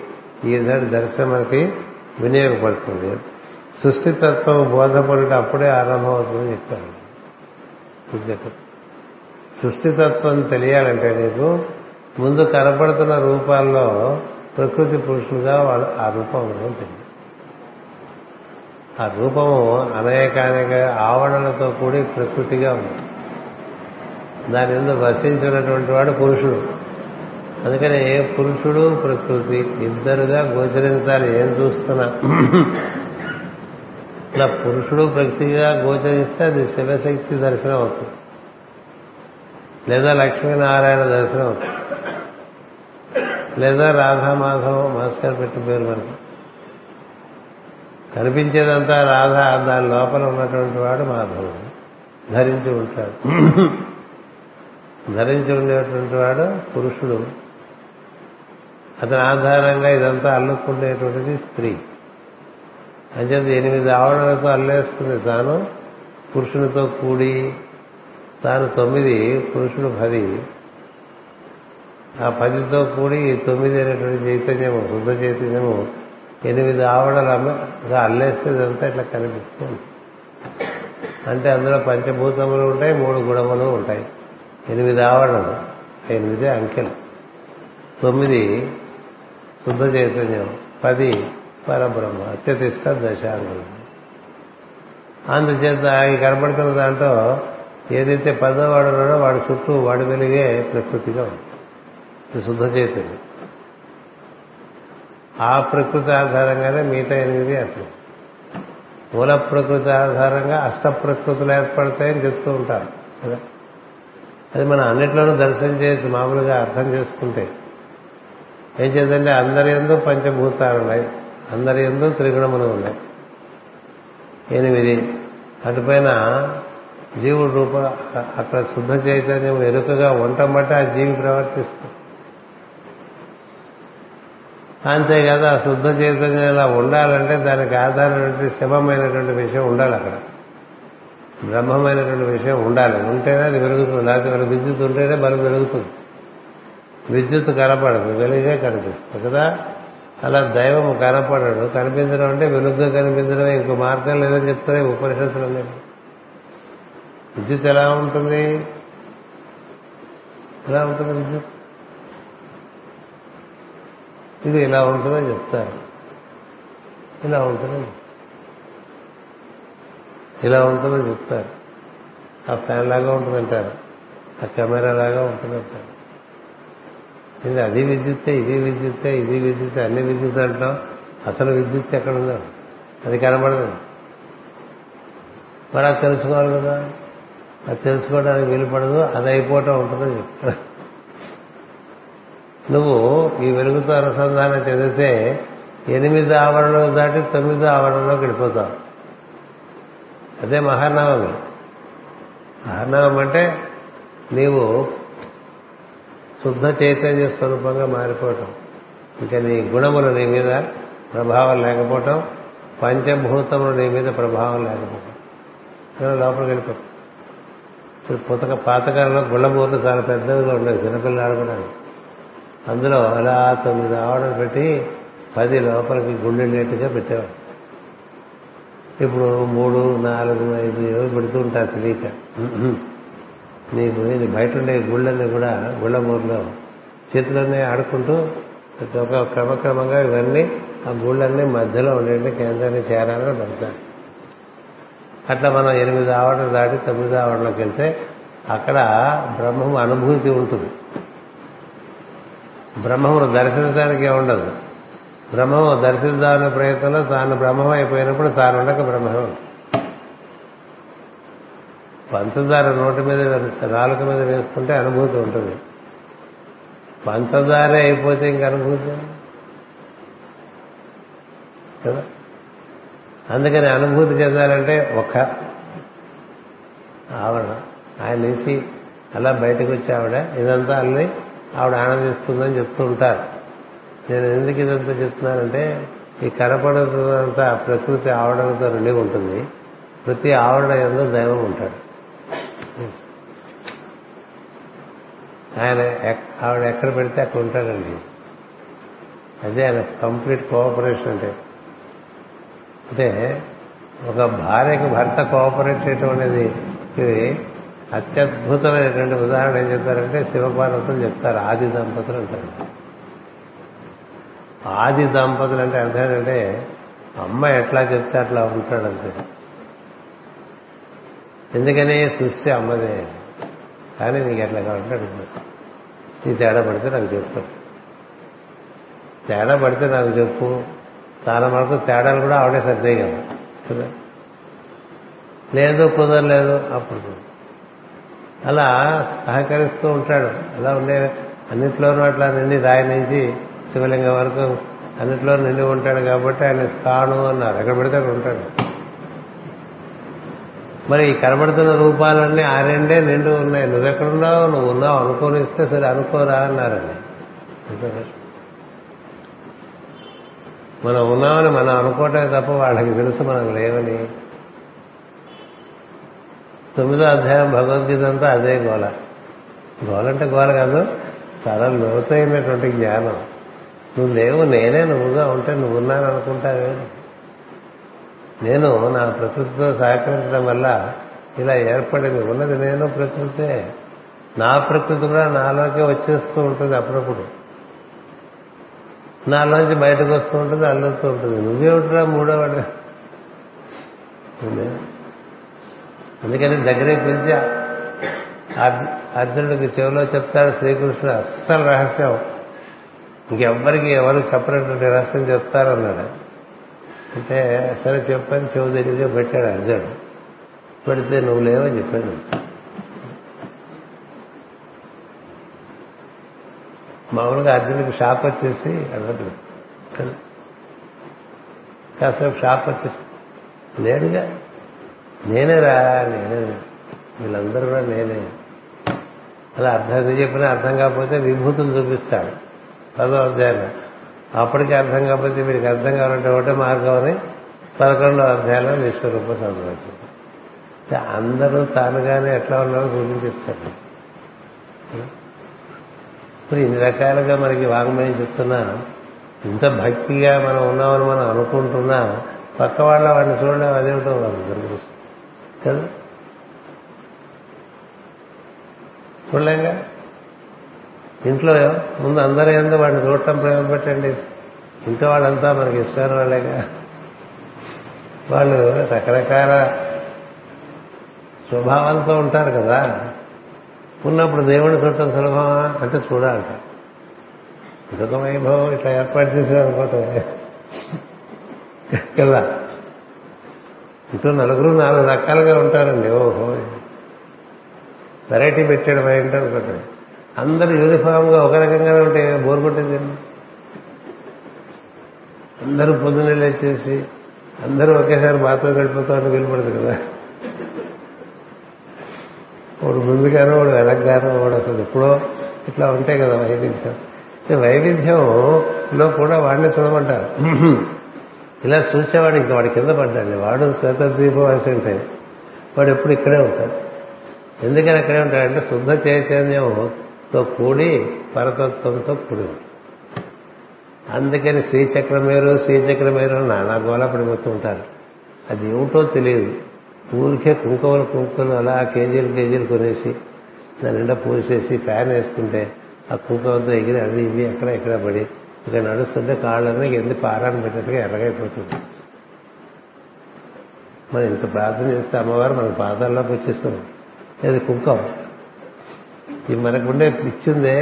ఈ దర్శనం మనకి వినియోగపడుతుంది. సృష్టితత్వం బోధపడుట అప్పుడే ఆరంభమవుతుందని చెప్పారు. చెప్పారు సృష్టితత్వం తెలియాలంటే నీకు ముందు కనపడుతున్న రూపాల్లో ప్రకృతి పురుషులుగా వాళ్ళు ఆ రూపంలో తెలియదు. ఆ రూపము అనేకానేక ఆవరణలతో కూడి ప్రకృతిగా ఉంది. దాని మీద వసించినటువంటి వాడు పురుషుడు. అందుకని పురుషుడు ప్రకృతి ఇద్దరుగా గోచరించాలి ఏం చూస్తున్నా ఇలా పురుషుడు ప్రకృతిగా గోచరిస్తే అది శివశక్తి దర్శనం అవుతుంది. లేదా లక్ష్మీనారాయణ దర్శనం అవుతుంది. లేదా రాధామాధవ మాస్టర్ పెట్టి పేరు మనకి కనిపించేదంతా రాధ దాని లోపల ఉన్నటువంటి వాడు మాధవుడు ధరించి ఉంటాడు. ధరించి ఉండేటువంటి వాడు పురుషుడు. అతని ఆధారంగా ఇదంతా అల్లుకుండేటువంటిది స్త్రీ. అంచేది ఎనిమిది ఆవరణలతో అల్లేస్తుంది తాను పురుషునితో కూడి. తాను తొమ్మిది పురుషుడు పది. ఆ పదితో కూడి తొమ్మిది అనేటువంటి చైతన్యము శుద్ధ చైతన్యము ఎనిమిది ఆవడలుగా అంతా ఇట్లా కనిపిస్తుంది అంటే అందులో పంచభూతములు ఉంటాయి మూడు గుణములు ఉంటాయి. ఎనిమిది ఆవరణలు ఎనిమిది అంకెలు. తొమ్మిది శుద్ధ చైతన్యం పది పరబ్రహ్మ అత్యతిష్ట దశాంగులు. అందుచేత ఆయన కనబడుతున్న దాంట్లో ఏదైతే పెద్దవాడు ఉన్నాడో వాడి చుట్టూ వాడి వెలిగే ప్రకృతిగా ఉంది శుద్ధ చైతన్యం. ఆ ప్రకృతి ఆధారంగానే మిగతా ఎనిమిది అట్లా మూల ప్రకృతి ఆధారంగా అష్ట ప్రకృతులు ఏర్పడతాయని చెప్తూ ఉంటారు. కదా? అది మనం అన్నిట్లోనూ దర్శనం చేసి మామూలుగా అర్థం చేసుకుంటే. ఏం చేద్దంటే అందరి ఎందు పంచభూతాలు ఉన్నాయి. అందరి ఎందు త్రిగుణములు ఉన్నాయి. ఎనిమిది. అటుపైన జీవుడు రూప అక్కడ శుద్ధ చైతన్యం ఎరుకగా ఉండటం బట్టి ఆ జీవి ప్రవర్తిస్తుంది. అంతేకాదు ఆ శుద్ధ చైతన్యం ఇలా ఉండాలంటే దానికి ఆధారమైనటువంటి శివమైనటువంటి విషయం ఉండాలి అక్కడ. బ్రహ్మమైనటువంటి విషయం ఉండాలి. ఉంటేనే అది వెలుగుతుంది. లేకపోతే విద్యుత్ ఉంటేనే బలం వెలుగుతుంది. విద్యుత్ కనపడదు. వెలుగే కనిపిస్తుంది కదా? అలా దైవం కనపడడు. కనిపించడం అంటే వెలుగుగా కనిపించడమే. ఇంకో మార్గం లేదని చెప్తారే ఉపనిషత్తులు విద్యుత్ ఎలా ఉంటుంది? ఎలా ఉంటుంది విద్యుత్? ఇది ఇలా ఉంటుందని చెప్తారు. ఇలా ఉంటుందని ఇలా ఉంటుందని చెప్తారు. ఆ ఫ్యాన్ లాగా ఉంటుందంటారు. ఆ కెమెరా లాగా ఉంటుందంటారు. ఇది అది విద్యుత్తే ఇది విద్యుత్తే ఇది విద్యుత్ అన్ని విద్యుత్ అంటాం అసలు విద్యుత్ ఎక్కడ ఉందో అది కనబడదు మరి అది తెలుసుకోవాలి కదా. అది తెలుసుకోవడానికి వీలుపడదు అది అయిపోవటం ఉంటుందని చెప్తారు నువ్వు ఈ వెలుగుతో అనుసంధానం చెందితే ఎనిమిది ఆవరణలు దాటి తొమ్మిదో ఆవరణలోకి వెళ్ళిపోతావు. అదే మహానవమి. మహానవమి అంటే నీవు శుద్ధ చైతన్య స్వరూపంగా మారిపోవటం. ఇంకా నీ గుణములు నీ మీద ప్రభావం లేకపోవటం పంచభూతములు నీ మీద ప్రభావం లేకపోవటం. లోపలికి వెళ్ళిపోతాం. ఇప్పుడు పుతక పాతకాలంలో గుళ్ళమూర్లు చాలా పెద్దవిగా ఉండేవి చిన్నపిల్లలు ఆడుకోవడానికి అందులో అలా తొమ్మిది ఆవడలు పెట్టి పది లోపలికి గుండెళ్ళేట్టుగా పెట్టేవాడు ఇప్పుడు మూడు నాలుగు ఐదు ఏవో పెడుతూ ఉంటారు తెలియక. నీకు ఇది బయట ఉండే గుళ్ళన్నీ కూడా గుళ్ళమూరులో చేతులన్నీ ఆడుకుంటూ ఒక క్రమక్రమంగా ఇవన్నీ ఆ గుళ్ళన్నీ మధ్యలో ఉండే కేంద్రాన్ని చేరాలని పడతారు అట్లా మనం ఎనిమిది ఆవడలు దాటి తొమ్మిది ఆవడలోకి వెళ్తే అక్కడ బ్రహ్మం అనుభూతి ఉంటుంది. బ్రహ్మమును దర్శించడానికి ఉండదు. బ్రహ్మము దర్శిద్దామనే ప్రయత్నంలో తాను బ్రహ్మం అయిపోయినప్పుడు తాను ఉండక బ్రహ్మం పంచదార నోటి మీద నాలుక మీద వేసుకుంటే అనుభూతి ఉంటుంది. పంచదారే అయిపోతే ఇంక అనుభూతి? కదా? అందుకని అనుభూతి చెందాలంటే ఒక ఆవిడ ఆయన నుంచి అలా బయటకు వచ్చి ఆవిడ ఇదంతా అల్లి ఆవిడ ఆనందిస్తుందని చెప్తూ ఉంటారు. నేను ఎందుకు ఇదంతా చెప్తున్నానంటే ఈ కనపడుతున్నంత ప్రకృతి ఆవరణతో నిండి ఉంటుంది. ప్రతి ఆవరణ ఎందు దైవం ఉంటాడు. ఆయన ఆవిడ ఎక్కడ పెడితే అక్కడ ఉంటాడండి. అదే ఆయన కంప్లీట్ కోఆపరేషన్ అంటే. అంటే ఒక భార్యకు భర్త కోఆపరేట్ చేయటం అనేది ఇది అత్యద్భుతమైనటువంటి ఉదాహరణ ఏం చెప్తారంటే శివపార్వతులు చెప్తారు ఆది దంపతులు అంటారు. ఆది దంపతులు అంటే అర్థం అమ్మ ఎట్లా చెప్తే అట్లా ఉంటాడంతే. ఎందుకని సృష్టి అమ్మదే. కానీ నీకు ఎట్లా కావాలంటే అట్లా నీ తేడా పడితే నాకు చెప్పు. తేడా పడితే నాకు చెప్పు. చాలా మనకు తేడాలు కూడా ఆవిడే సర్దేయగలరు కదా? లేదు కుదరలేదు అప్పుడు అలా సహకరిస్తూ ఉంటాడు. అలా ఉండే అన్నిట్లోనూ అట్లా నిండి రాయి నుంచి శివలింగం వరకు అన్నిట్లో నిండి ఉంటాడు కాబట్టి ఆయన స్థాను అన్నారు. ఎక్కడ పెడితే అక్కడ ఉంటాడు. మరి ఈ కనబడుతున్న రూపాలన్నీ ఆ రెండే నిండు ఉన్నాయి. నువ్వెక్కడున్నావు నువ్వు ఉన్నావు. అనుకోనిస్తే సరే అనుకోరా అన్నారండి మనం ఉన్నామని మనం అనుకోవటమే తప్ప వాళ్ళకి తెలుసు మనం లేవని. తొమ్మిదో అధ్యాయం భగవద్గీత అంతా అదే గోల గోలంటే గోల కాదు చాలా లోతైనటువంటి జ్ఞానం. నువ్వు లేవు నేనే నువ్వుగా ఉంటే నువ్వు ఉన్నాను అనుకుంటావే నేను నా ప్రకృతితో సహకరించడం వల్ల ఇలా ఏర్పడింది. ఉన్నది నేను ప్రకృతే. నా ప్రకృతి కూడా నాలోకే వచ్చేస్తూ ఉంటుంది అప్పుడప్పుడు. నాలోంచి బయటకు వస్తూ ఉంటుంది అల్లుతూ ఉంటుంది. నువ్వేమిట్రా మూడోవాడు అందుకని దగ్గరే పిలిచి అర్జునుడికి చెవిలో చెప్తాడు శ్రీకృష్ణుడు అస్సలు రహస్యం. ఇంకెవ్వరికి ఎవరు చెప్పినటువంటి రహస్యం చెప్తారన్నాడు. అంటే సరే చెప్పని చెవు దగ్గరికి పెట్టాడు అర్జునుడు పెడితే నువ్వు లేవని చెప్పాడు. మామూలుగా అర్జునుడికి షాక్ వచ్చేసి అన్నట్టు. కాసేపు షాక్ వచ్చేసి లేడుగా నేనేరా నేనే. వీళ్ళందరూ కూడా నేనే. అలా అర్థం చెప్పినా అర్థం కాకపోతే విభూతులు చూపిస్తాడు. పదో అధ్యాయంలో. అప్పటికి అర్థం కాకపోతే వీడికి అర్థం కావాలంటే ఒకటే మార్గం అని పదకొండో అధ్యాయంలో విశ్వరూప సంతోషం. అందరూ తానుగానే ఎట్లా ఉన్నారో సూచించిస్తారు. ఇప్పుడు ఇన్ని రకాలుగా మనకి వాంగ్మయం చెప్తున్నా ఇంత భక్తిగా మనం ఉన్నామని మనం అనుకుంటున్నా పక్క వాళ్ళ వాడిని చూడడం అదేమిటో వాళ్ళందరూ కదా? చూడలేంగా? ఇంట్లో ముందు అందరూ ఎందు వాడిని చూడటం ప్రేమ పెట్టండి. ఇంట్లో వాళ్ళంతా మనకి ఇష్టమైన వాళ్ళేగా. వాళ్ళు రకరకాల స్వభావంతో ఉంటారు కదా. ఉన్నప్పుడు దేవుణ్ణి చూడటం సులభమా? అంటే చూడాలంట. ఇదొక వైభవం ఇట్లా ఏర్పాటు చేసాడు అనుకోవటం. కదా. ఇంట్లో నలుగురు నాలుగు రకాలుగా ఉంటారండి. ఓహో. వెరైటీ పెట్టాడు మా ఇంట్లో ఒకటి అందరూ యూనిఫామ్గా ఒక రకంగానే ఉంటే బోర్ కొట్టింది? అందరూ పొద్దున్నే లేచేసి అందరూ ఒకేసారి బాత్రూమ్ వెళ్ళిపోతా ఉంటే వెళ్ళిపడదు కదా. వాడు ముందుగానో వాడు వెనక్గానో వాడు అసలు ఎప్పుడో ఇట్లా ఉంటాయి కదా వైవిధ్యం. వైవిధ్యంలో కూడా వాడిని చూడమంటారు. ఇలా చూసేవాడు ఇంకా వాడి కింద పడ్డాడు. వాడు శ్వేత దీపవాసి అంటే వాడు ఎప్పుడు ఇక్కడే ఉంటాడు. ఎందుకని అక్కడే ఉంటాడంటే శుద్ధ తో కూడి పరతత్వంతో కూడి. అందుకని శ్రీచక్రమేరు శ్రీచక్రమేరు శ్రీచక్రం వేరు నానా గోలా పడిపోతూ ఉంటారు. అది ఏమిటో తెలియదు. ఊరికే కుంకుమలు కుంకుమలు అలా కేజీలు కేజీలు కొనేసి దాని నిండా పూసేసి ఫ్యాన్ వేసుకుంటే ఆ కుంకుమంతో ఎగిరి అవి ఇవి ఎక్కడ ఎక్కడ పడి ఇక నడుస్తుంటే కాళ్ళని ఎందుకు పారాన్ని పెట్టినట్టుగా ఎర్రగైపోతుంది. మనం ఇంత ప్రార్థన చేస్తే అమ్మవారు మన పాదాల్లోకి వచ్చేస్తాం ఇది కుంకం ఇది మనకుండే పిచ్చిందే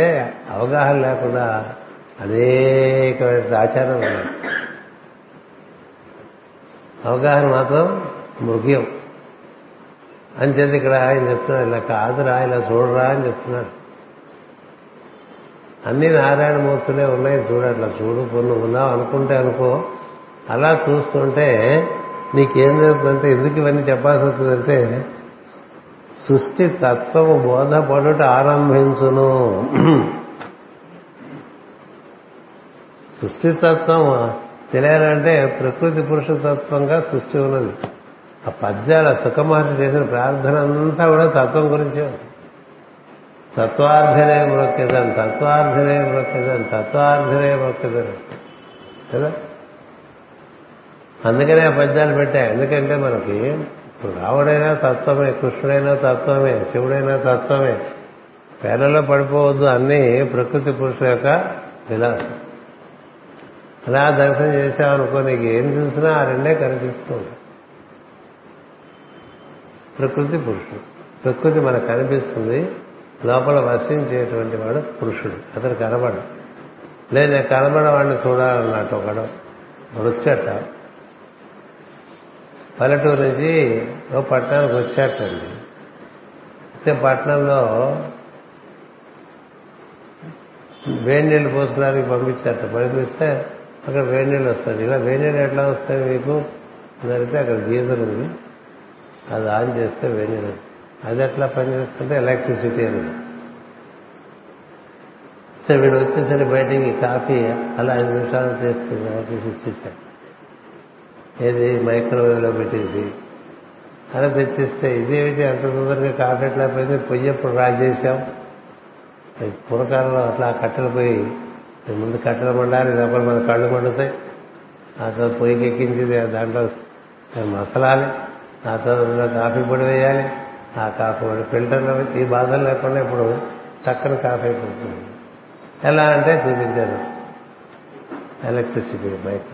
అవగాహన లేకుండా అనేకమైన ఆచారం ఉన్నాయి అవగాహన మాత్రం మృగ్యం. అని చెప్పి ఇక్కడ ఆయన చెప్తున్నాడు ఇలా కాదురా ఇలా చూడరా అని చెప్తున్నాడు అన్ని నారాయణమూర్తులే ఉన్నాయి చూడు అట్లా చూడు పొన్ను ఉన్నావు అనుకుంటే అనుకో అలా చూస్తుంటే నీకేం జరుగుతుందంటే ఎందుకు ఇవన్నీ చెప్పాల్సి వస్తుందంటే సృష్టి తత్వము బోధపడుట ఆరంభించును. సృష్టి తత్వం తెలియాలంటే ప్రకృతి పురుష తత్వంగా సృష్టి ఉన్నది. ఆ పద్యాల సుఖమహర్షి చేసిన ప్రార్థన అంతా కూడా తత్వం గురించే తత్వార్థనే మొక్కేదాన్ని తత్వార్థనే మొక్కేదాన్ని తత్వార్థనే మొక్కేదాన్ని కదా? అందుకనే ఆ పద్యాలు పెట్టాయి ఎందుకంటే మనకి ఇప్పుడు రావుడైనా తత్వమే కృష్ణుడైనా తత్వమే శివుడైనా తత్వమే. పేర్లలో పడిపోవద్దు అన్నీ ప్రకృతి పురుషుల యొక్క విలాసం. అలా దర్శనం చేశామనుకో నీకు ఏం చూసినా ఆ రెండే కనిపిస్తుంది. ప్రకృతి పురుషుడు. ప్రకృతి మనకు కనిపిస్తుంది. లోపల వసించేటువంటి వాడు పురుషుడు. అతడు కనబడు లేదా కనబడవాడిని చూడాలన్నట్టు ఒకడు. వచ్చాట పల్లెటూరు నుంచి ఓ పట్టణానికి వచ్చాటండి వస్తే పట్టణంలో వేడి నీళ్ళు పోసుకోవడానికి పంపించారట. పంపిస్తే అక్కడ వేడి నీళ్ళు వస్తుంది ఇలా వేడి నీళ్ళు ఎట్లా వస్తాయి మీకు? అడిగితే అక్కడ గీజర్ ఉంది. అది ఆన్ చేస్తే వేడి నీళ్ళు అది ఎట్లా పనిచేస్తుంటే ఎలక్ట్రిసిటీ అని. సో వీడు వచ్చేసరి బయటికి కాఫీ అలా ఐదు నిమిషాలు చేస్తే తీసి ఇచ్చేసాడు. ఏది? మైక్రోవేవ్లో పెట్టేసి. అలా తెచ్చిస్తే ఇదేమిటి? అంత తొందరగా కాఫీ ఎట్లా పోయింది పొయ్యి ఎప్పుడు రాజేశాం? పూర్వకాలంలో అట్లా కట్టెలు పోయి ముందు కట్టెలు మండాలి లోపల మన కళ్ళు మండుతాయి. ఆ తర్వాత పొయ్యికి ఎక్కించింది దాంట్లో మసలాలి ఆ తర్వాత కాఫీ పొడి వేయాలి ఆ కాఫీ పొడి ఫిల్టర్లో ఈ బాధలు లేకుండా ఇప్పుడు చక్కని కాఫీ అయిపోతుంది. ఎలా అంటే చూపించారు. Electricity bike.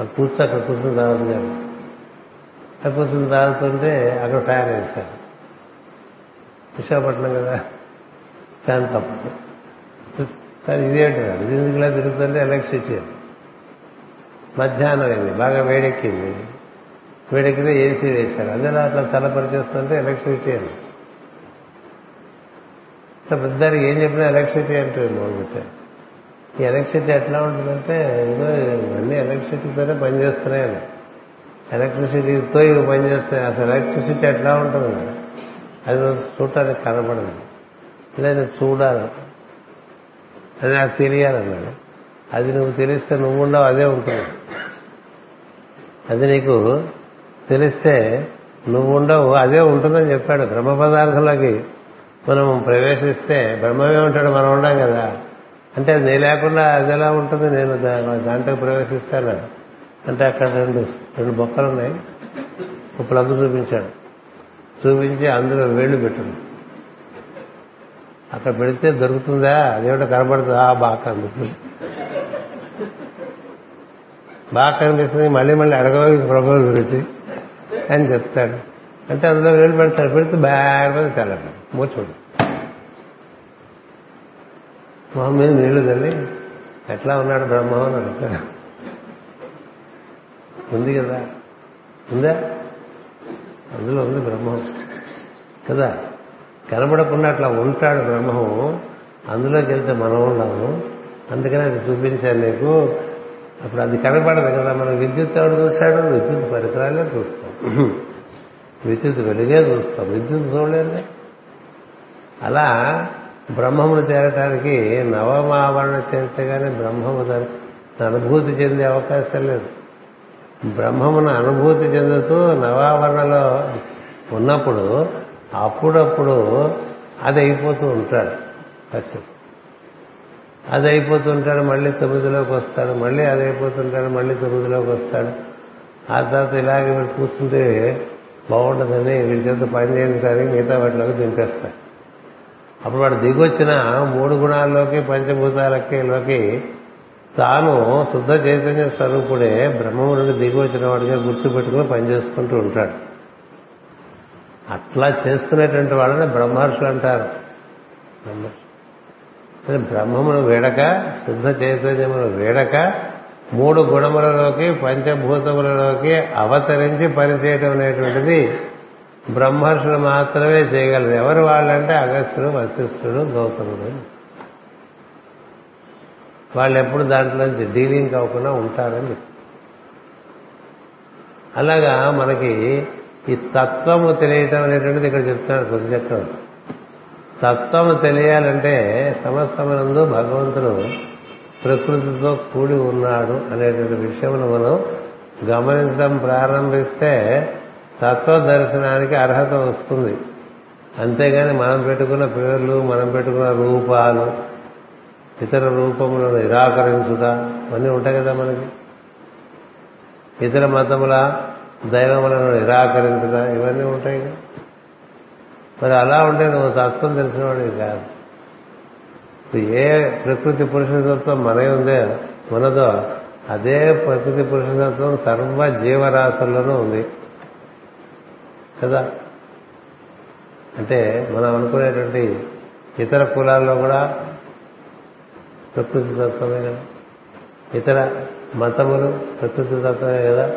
ఆ కూర్చో అక్కడ కూర్చుని తాగుతున్నారు అక్కడ కూర్చుని తాగుతుంటే అక్కడ ఫ్యాన్ వేశారు. విశాఖపట్నం కదా ఫ్యాన్ తప్పదు. కానీ ఇదేంటాడు ఇది ఎందుకులా తిరుగుతుంటే ఎలక్ట్రిసిటీ మధ్యాహ్నం అయింది బాగా వేడెక్కింది. వేడెక్కితే ఏసీ వేశారు. అదే అట్లా చల్లపరిచేస్తుంటే ఎలక్ట్రిసిటీ అని. పెద్దానికి ఏం చెప్పినా ఎలక్ట్రిసిటీ అంటే మొదలుపెట్టారు ఈ ఎలక్ట్రిసిటీ ఎట్లా ఉంటుందంటే ఇదిగో ఇవన్నీ ఎలక్ట్రిసిటీతోనే పనిచేస్తున్నాయని ఎలక్ట్రిసిటీతో ఇవి పనిచేస్తాయి అసలు ఎలక్ట్రిసిటీ ఎట్లా ఉంటుంది? అది చూడటానికి కనబడదు. లేదు చూడాలి. అది నాకు తెలియాలన్నాడు అది నువ్వు తెలిస్తే నువ్వు ఉండవు అదే ఉంటుంది. అది నీకు తెలిస్తే నువ్వు ఉండవు అదే ఉంటుందని చెప్పాడు. బ్రహ్మ పదార్థంలోకి మనం ప్రవేశిస్తే బ్రహ్మమే ఉంటాడు మనం ఉండం కదా. అంటే అది నీ లేకుండా అది ఎలా ఉంటుంది నేను దాంట్లో ప్రవేశిస్తాను అంటే అక్కడ రెండు రెండు బొక్కలు ఉన్నాయి ఒక ప్లగ్ చూపించాడు చూపించి అందులో వేళ్ళు పెట్టండి అక్కడ పెడితే దొరుకుతుందా అదేమిటో కనబడుతుందా ఆ బాగా కనిపిస్తుంది బాగా కనిపిస్తుంది మళ్ళీ మళ్ళీ అడగవి ప్రభావం గురించి అని చెప్తాడు అంటే అందులో వేలు పెడతాడు పెడితే బాగా తెల్లడు మూచోడు మొహం మీద నీళ్ళు తల్లి. ఎట్లా ఉన్నాడు బ్రహ్మ అని అడుగుతాడు. ఉంది కదా? ఉందా? అందులో ఉంది బ్రహ్మం. కదా? కనబడకుండా అట్లా ఉంటాడు బ్రహ్మం. అందులోకి వెళ్తే మనం ఉన్నాము అందుకని అది చూపించాను నీకు. అప్పుడు అది కనబడదు కదా? మనం విద్యుత్ ఎవడు చూశాడు? విద్యుత్ పరికరాలే చూస్తాం. విద్యుత్ వెలుగే చూస్తాం. విద్యుత్ చూడలేదు అలా బ్రహ్మమును చేరటానికి నవమావరణ చేరితే కానీ బ్రహ్మము అనుభూతి చెందే అవకాశం లేదు. బ్రహ్మమును అనుభూతి చెందుతూ నవావరణలో ఉన్నప్పుడు అప్పుడప్పుడు అది అయిపోతూ ఉంటాడు కశ్యప్ అది అయిపోతుంటాడు మళ్ళీ తొమ్మిదిలోకి వస్తాడు మళ్ళీ అది అయిపోతుంటాడు మళ్ళీ తొమ్మిదిలోకి వస్తాడు. ఆ తర్వాత ఇలాగే వీడు కూర్చుంటే బాగుంటుందని వీడి చేత పని చేయించడానికి మిగతా వాటిలోకి దింపేస్తాడు అప్పుడు వాడు దిగొచ్చిన మూడు గుణాల్లోకి పంచభూతాలకి లోకి తాను శుద్ధ చైతన్య స్వరూపుడే బ్రహ్మము నుండి దిగొచ్చిన వాడిగా గుర్తుపెట్టుకుని పనిచేసుకుంటూ ఉంటాడు. అట్లా చేసుకునేటువంటి వాళ్ళని బ్రహ్మర్షులు అంటారు. బ్రహ్మమును వేడక శుద్ధ చైతన్యమును వేడక మూడు గుణములలోకి పంచభూతములలోకి అవతరించి పనిచేయటం అనేటువంటిది బ్రహ్మర్షులు మాత్రమే చేయగలరు. ఎవరు వాళ్ళంటే అగస్త్యుడు వశిష్ఠుడు గౌతముడు వాళ్ళు ఎప్పుడు దాంట్లోంచి డీలింగ్ అవ్వకుండా ఉంటారని అలాగా మనకి ఈ తత్వము తెలియటం అనేటువంటిది ఇక్కడ చెప్తున్నాడు కొద్ది చక్రవర్తి తత్వము తెలియాలంటే సమస్తమునందు భగవంతుడు ప్రకృతితో కూడి ఉన్నాడు అనేటువంటి విషయమును మనం గమనించడం ప్రారంభిస్తే తత్వ దర్శనానికి అర్హత వస్తుంది. అంతేగాని మనం పెట్టుకున్న పేర్లు మనం పెట్టుకున్న రూపాలు ఇతర రూపములను నిరాకరించుట ఇవన్నీ ఉంటాయి కదా మనకి. ఇతర మతముల దైవములను నిరాకరించుట ఇవన్నీ ఉంటాయి కదా. మరి అలా ఉంటే నువ్వు తత్వం తెలిసినవాడివి కాదు. ఇప్పుడు ఏ ప్రకృతి పురుషతత్వం మన ఉందే మనదో అదే ప్రకృతి పురుషతత్వం సర్వ జీవరాశుల్లోనూ ఉంది. కదా? అంటే మనం అనుకునేటువంటి ఇతర కులాల్లో కూడా ప్రకృతి తత్వమే కదా? ఇతర మతములు ప్రకృతి తత్వమే కదా?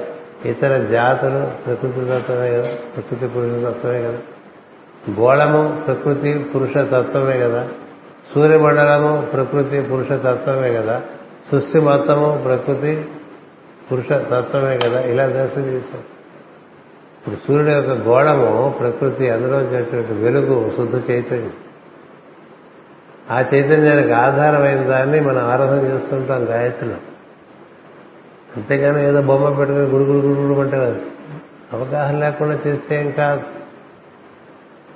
ఇతర జాతులు ప్రకృతి తత్వమే కదా? ప్రకృతి పురుష తత్వమే కదా? గోళము ప్రకృతి పురుష తత్వమే కదా? సూర్యమండలము ప్రకృతి పురుష తత్వమే కదా? సృష్టి మొత్తము ప్రకృతి పురుష తత్వమే కదా? ఇలా దర్శనం చేశాం ఇప్పుడు సూర్యుడు యొక్క గోళము ప్రకృతి అందులో వచ్చేటువంటి వెలుగు శుద్ధ చైతన్యం. ఆ చైతన్యానికి ఆధారమైన దాన్ని మనం ఆరాధన చేస్తుంటాం గాయత్రిలో. అంతేగాని ఏదో బొమ్మ పెట్టుకుని గుడుగుడు గుడుగుడు అంటే అవగాహన లేకుండా చేస్తే ఇంకా కాదు.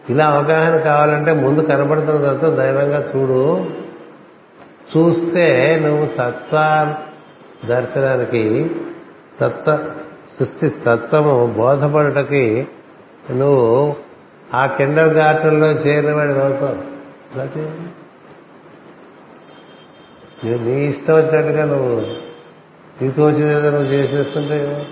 ఇలా అవగాహన కావాలంటే ముందు కనబడుతున్న దైవంగా చూడు. చూస్తే నువ్వు తత్వ దర్శనానికి తత్వ సృష్టి తత్వము బోధపడటకి నువ్వు ఆ కిండర్ గార్టెన్లో చేరినవాడు అవుతావు. అలా చేయాలి? నువ్వు నీ ఇష్టం వచ్చినట్టుగా నువ్వు నీకు వచ్చిందేదో నువ్వు చేసేస్తుంటే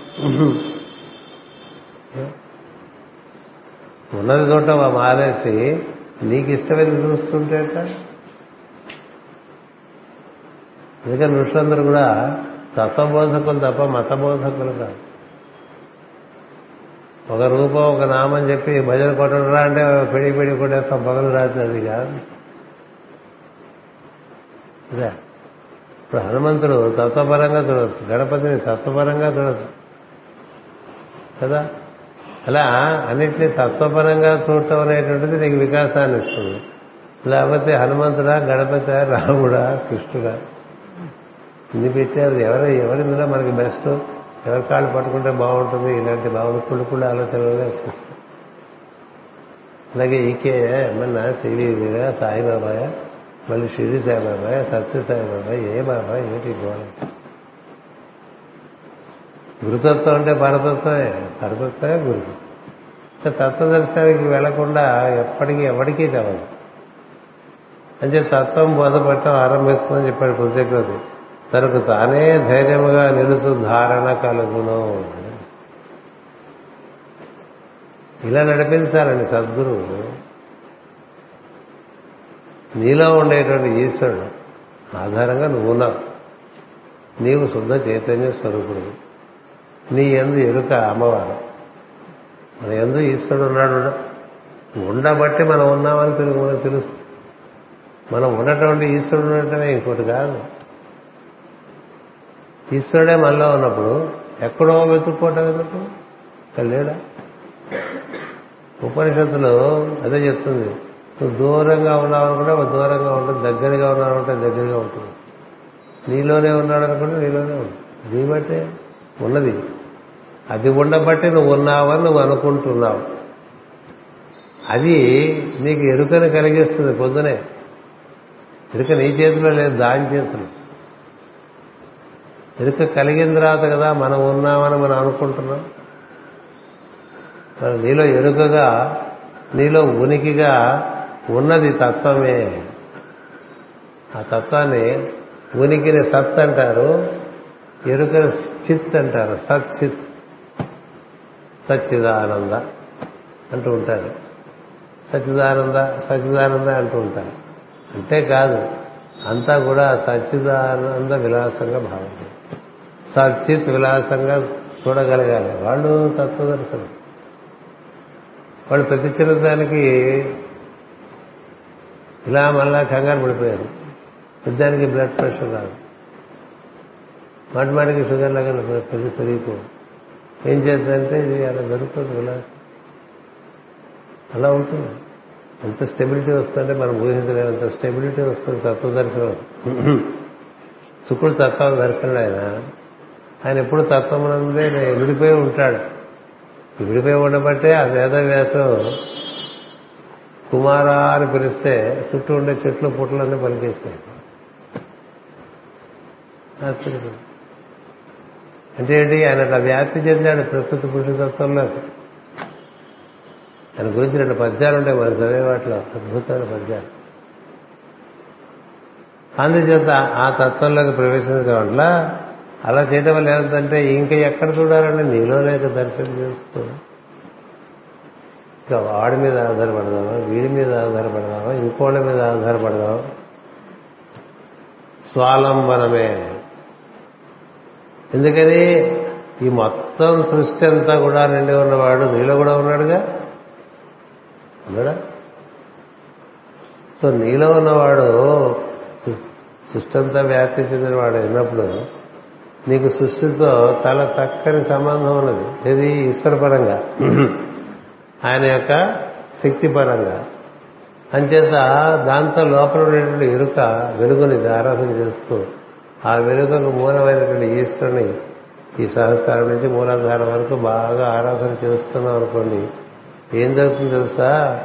ఉన్నది చోట మానేసి నీకు ఇష్టమైంది చూస్తుంటే అందుకని ఋషులందరూ కూడా తత్వబోధకులు తప్ప మతబోధకులు కాదు. ఒక రూపం ఒక నామం చెప్పి భజన కొట్టడరా అంటే పిడి పిడి కొట్టేస్తాం పగలు రాత్రి అది కాదు. ఇదే ఇప్పుడు హనుమంతుడు తత్వపరంగా చూడవచ్చు గణపతిని తత్వపరంగా చూడవచ్చు కదా? అలా అన్నింటినీ తత్వపరంగా చూడటం అనేటువంటిది నీకు వికాసాన్ని ఇస్తుంది. లేకపోతే హనుమంతుడా గణపతి రాముడా కృష్ణుడా? ఇన్ని పెట్టారు ఎవరు ఎవరిందులో మనకి బెస్ట్? ఎవరి కాళ్ళు పట్టుకుంటే బాగుంటుంది ఇలాంటి బాగుంది కుళ్ళు కుళ్ళు ఆలోచనలే వచ్చేస్తాయి. అలాగే ఈకే ఏమన్నా సివిగా సాయిబాబాయ మళ్ళీ షిరిడి సాయిబాబాయ సత్య సాయిబాబాయ్ ఏ బాబాయ్ ఏమిటి గోడ గురుతత్వం అంటే పరతత్వమే. పరతత్వమే గురు. తత్వదర్శనానికి వెళ్ళకుండా ఎప్పటికీ ఎవరికీ తెలదు అంటే తత్వం బోధపడటం ఆరంభిస్తుందని చెప్పాడు పుల్చక్రవర్తి తనకు తానే ధైర్యముగా నిలుచు ధారణ కలుగును. ఇలా నడిపించాలండి సద్గురువు. నీలో ఉండేటువంటి ఈశ్వరుడు ఆధారంగా నువ్వు ఉన్నావు. నీవు శుద్ధ చైతన్య స్వరూపుడు. నీ ఎందు ఎరుక అమ్మవారు. మన ఎందు ఈశ్వరుడు ఉన్నాడు ఉండబట్టి మనం ఉన్నామని తెలుగు మనకు తెలుసు. మనం ఉన్నటువంటి ఈశ్వరుడు ఉండటమే ఇంకోటి కాదు. ఈశ్వరుడే మనలో ఉన్నప్పుడు ఎక్కడో వెతుక్కోవటం ఎందుకు? ఇక్కడ లేడా? ఉపనిషత్తులు అదే చెప్తుంది. నువ్వు దూరంగా ఉన్నావనుకుంటే దూరంగా ఉంటుంది దగ్గరగా ఉన్నావనుకుంటే దగ్గరగా ఉంటుంది. నీలోనే ఉన్నాడు అనుకుంటే నీలోనే ఉంటుంది నీ బట్టే ఉన్నది. అది ఉండబట్టే నువ్వు ఉన్నావని నువ్వు అనుకుంటున్నావు. అది నీకు ఎరుకని కలిగిస్తుంది పొద్దునే. ఎరుక నీ చేతిలో లేదు దాని చేతిలో. ఎరుక కలిగిన తర్వాత కదా మనం ఉన్నామని మనం అనుకుంటున్నాం. మరి నీలో ఎరుకగా నీలో ఉనికిగా ఉన్నది తత్వమే. ఆ తత్వాన్ని ఉనికిని సత్ అంటారు ఎరుకని చిత్ అంటారు సత్ చిత్. సచ్చిదానంద అంటూ ఉంటారు. సచ్చిదానంద సచిదానంద అంటూ ఉంటారు. అంతేకాదు అంతా కూడా సచ్చిదానంద విలాసంగా భావించారు సచ్చిత్ విలాసంగా చూడగలగాలి. వాళ్ళు తత్వదర్శనం. వాళ్ళు ప్రతి చిన్న దానికి ఇలా మళ్ళా కంగారు పడిపోయారు. పెద్దానికి బ్లడ్ ప్రెషర్ రాదు. మాటి మాటికి షుగర్ లాగా పెరిగి పెరిగిపో. ఏం చేద్దంటే ఇది అలా జరుగుతుంది విలాసం. అలా ఉంటుంది. ఎంత స్టెబిలిటీ వస్తుందంటే మనం ఊహించలేము. అంత స్టెబిలిటీ వస్తుంది తత్వదర్శనం. శుక్రుడు తత్వ దర్శనం ఆయన ఆయన ఎప్పుడు తత్వమునందే విడిపోయి ఉంటాడు. విడిపోయి ఉండబట్టే ఆ వేదవ్యాసం కుమారా అని పిలిస్తే చుట్టూ ఉండే చెట్లు పుట్టలన్నీ పలికేసినాయి. అంటే ఏంటి? ఆయన అట్లా వ్యాప్తి చెందాడు ప్రకృతి పురుషతత్వంలో ఆయన గురించి రెండు పద్యాలు ఉంటాయి మనం చదివే వాటిలో అద్భుతమైన పద్యాలు. అందుచేత ఆ తత్వంలోకి ప్రవేశించడం వల్ల అలా చేయడం వల్ల ఏమిటంటే ఇంకా ఎక్కడ చూడాలని నీలోనే దర్శనం చేస్తూ ఇంకా వాడి మీద ఆధారపడదామా వీడి మీద ఆధారపడదామా ఇంకోళ్ళ మీద ఆధారపడదామా స్వాలంబనమే. ఎందుకని? ఈ మొత్తం సృష్టి అంతా కూడా నిండి ఉన్నవాడు నీలో కూడా ఉన్నాడుగా? ఉన్నాడా? సో నీలో ఉన్నవాడు సృష్టి అంతా వ్యాప్తి చెందిన వాడు అయినప్పుడు నీకు సృష్టితో చాలా చక్కని సంబంధం ఉన్నది. ఇది ఈశ్వరపరంగా ఆయన యొక్క శక్తిపరంగా అంచేత దాంతో లోపల ఉండేటువంటి ఎరుక వెలుగుని ఆరాధన చేస్తూ ఆ వెలుగుకు మూలమైనటువంటి ఈశ్వరుని ఈ సహస్రం నుంచి మూలాధారం వరకు బాగా ఆరాధన చేస్తున్నాం అనుకోండి ఏం జరుగుతుంది తెలుసా?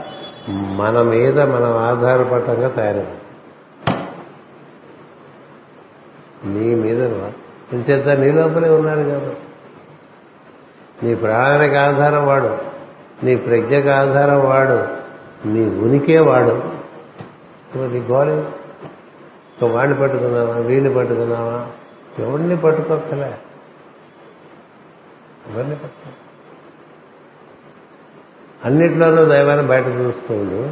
మన మీద మనం ఆధారపడటంగా తయారైంది నీ మీద ఇంచేత నీ లోపలే ఉన్నాడు కదా నీ ప్రాణానికి ఆధారం వాడు. నీ ప్రజ్ఞకు ఆధారం వాడు. నీ ఉనికే వాడు. నీ గోలి ఒక వాడిని పట్టుకున్నావా? వీడిని పట్టుకున్నావా? ఎవరిని పట్టుకోకలే ఎవరిని పట్టుకో అన్నిట్లోనూ దైవాన్ని బయట చూస్తుండు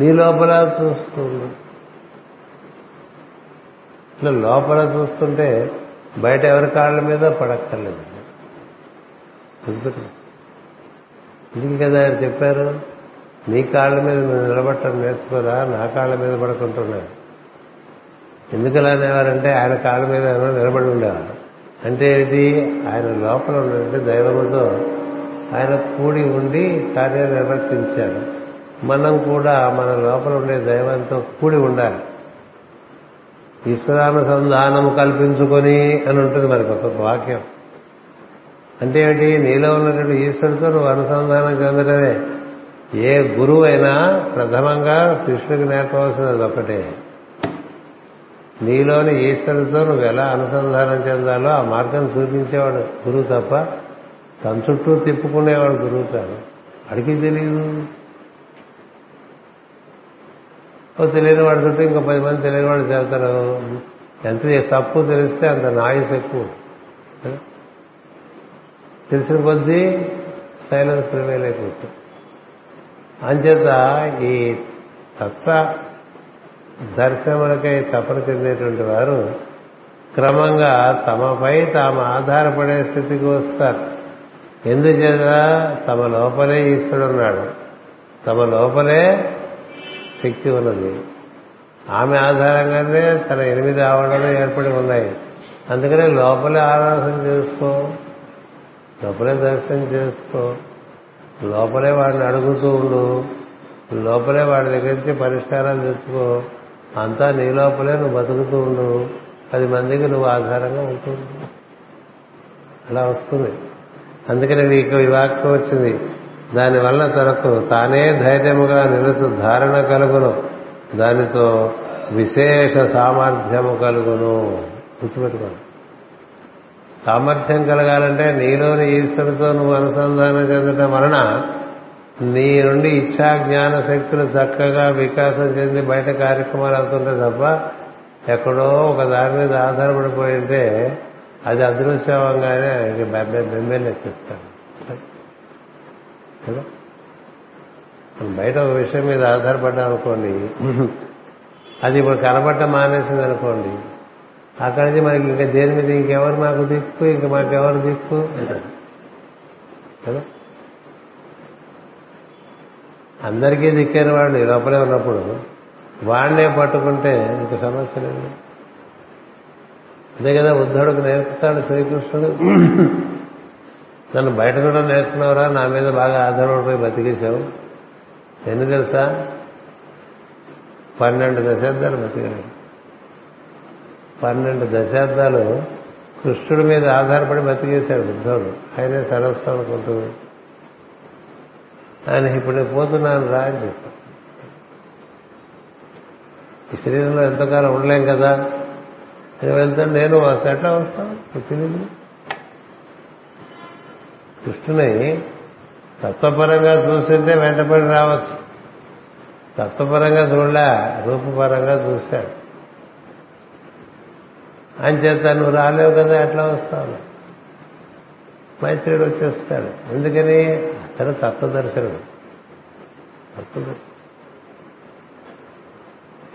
నీ లోపల చూస్తుండు ఇట్లా లోపల చూస్తుంటే బయట ఎవరి కాళ్ళ మీద పడక్కర్లేదు. ఇది కదా ఆయన చెప్పారు? నీ కాళ్ళ మీద నువ్వు నిలబట్టడం నేర్చుకోరా నా కాళ్ళ మీద పడుకుంటున్నాడు ఎందుకు అలా అనేవారంటే ఆయన కాళ్ళ మీద నిలబడి ఉండేవారు. అంటే ఏంటి? ఆయన లోపల ఉన్నటువంటి దైవముతో ఆయన కూడి ఉండి కార్యం నిర్వర్తించాడు మనం కూడా మన లోపల ఉండే దైవంతో కూడి ఉండాలి. ఈశ్వరానుసంధానము కల్పించుకొని అని ఉంటుంది మరి ఒక వాక్యం. అంటే ఏంటి నీలో ఉన్నటువంటి ఈశ్వరుడితో నువ్వు అనుసంధానం చెందడమే. ఏ గురువు అయినా ప్రథమంగా శిష్యుడికి నేర్పవలసినది ఒకటే నీలోని ఈశ్వరుడితో నువ్వు ఎలా అనుసంధానం చెందాలో ఆ మార్గం చూపించేవాడు గురువు తప్ప తన చుట్టూ తిప్పుకునేవాడు గురువు కాదు. అడిగి తెలియదు ఓ తెలియని వాడి చుట్టూ ఇంకో పది మంది తెలియని వాళ్ళు చేస్తారు ఎంత తప్పు తెలిస్తే అంత నాయిస్ ఎక్కువ. తెలిసిన కొద్దీ సైలెన్స్ ప్రివైల్ అయిపోతుంది అంచేత ఈ తత్వ దర్శనములకై తపన చెందేటువంటి వారు క్రమంగా తమపై తాము ఆధారపడే స్థితికి వస్తారు. ఎందుచేత? తమ లోపలే ఈశ్వరుడు ఉన్నాడు. తమ లోపలే శక్తి ఉన్నది. ఆమె ఆధారంగానే తన ఎనిమిది ఆవరణలు ఏర్పడి ఉన్నాయి. అందుకనే లోపలే ఆరాధన చేసుకో లోపలే దర్శనం చేసుకో లోపలే వాడిని అడుగుతూ ఉండు లోపలే వాడి దగ్గర నుంచి పరిష్కారాలు తెచ్చుకో అంతా నీ లోపలే నువ్వు బతుకుతూ ఉండు పది మందికి నువ్వు ఆధారంగా ఉంటుంది అలా వస్తుంది. అందుకని నీకు ఈ వాక్యం వచ్చింది దానివల్ల తనకు తానే ధైర్యముగా నిలుచు ధారణ కలుగును. దానితో విశేష సామర్థ్యము కలుగును. గుర్తుపెట్టుకోండి. సామర్థ్యం కలగాలంటే నీలోని ఈశ్వరుతో నువ్వు అనుసంధానం చెందటం వలన నీ నుండి ఇచ్చా జ్ఞాన శక్తులు చక్కగా వికాసం చెంది బయట కార్యక్రమాలు అవుతుంటే తప్ప ఎక్కడో ఒక దాని మీద ఆధారపడిపోయి ఉంటే అది అదృశ్యవంగానే బెంబెలు బెబ్బే ఎక్కిస్తాడు కదా? మనం బయట ఒక విషయం మీద ఆధారపడ్డాం అనుకోండి అది ఇప్పుడు కనబడటం మానేసింది అనుకోండి అక్కడి నుంచి మనకి ఇంకా దేని మీద ఇంకెవరు మాకు దిక్కు ఇంకా మాకెవరు దిక్కు? కదా? అందరికీ దిక్కైన వాడు లోపలే ఉన్నప్పుడు వాడినే పట్టుకుంటే ఇంక సమస్య లేదు. అదే కదా ఉద్ధవుడికి నేర్పుతాడు శ్రీకృష్ణుడు. నన్ను బయట కూడా నేర్చుకున్నావురా నా మీద బాగా ఆధారపడిపోయి బతికేశావు. ఎన్ని తెలుసా? పన్నెండు దశాబ్దాలు బతికాడు పన్నెండు దశాబ్దాలు కృష్ణుడి మీద ఆధారపడి బతికేశాడు బుద్ధుడు. ఆయనే సరస్సు అనుకుంటూ. ఆయన ఇప్పుడు నేను పోతున్నాను రా అని చెప్పాడు. ఈ శరీరంలో ఎంతకాలం ఉండలేం కదా? నేను వెళ్తాను నేను వస్తా ఎట్లా వస్తాను తెలియదు కృష్ణుని తత్వపరంగా చూసింటే వెంటపడి రావచ్చు తత్వపరంగా చూడలే రూపపరంగా చూశాడు. అని చేత నువ్వు రాలేవు కదా ఎట్లా వస్తావు? మైత్రుడు వచ్చేస్తాడు. ఎందుకని అతను తత్వదర్శనం తత్వదర్శనం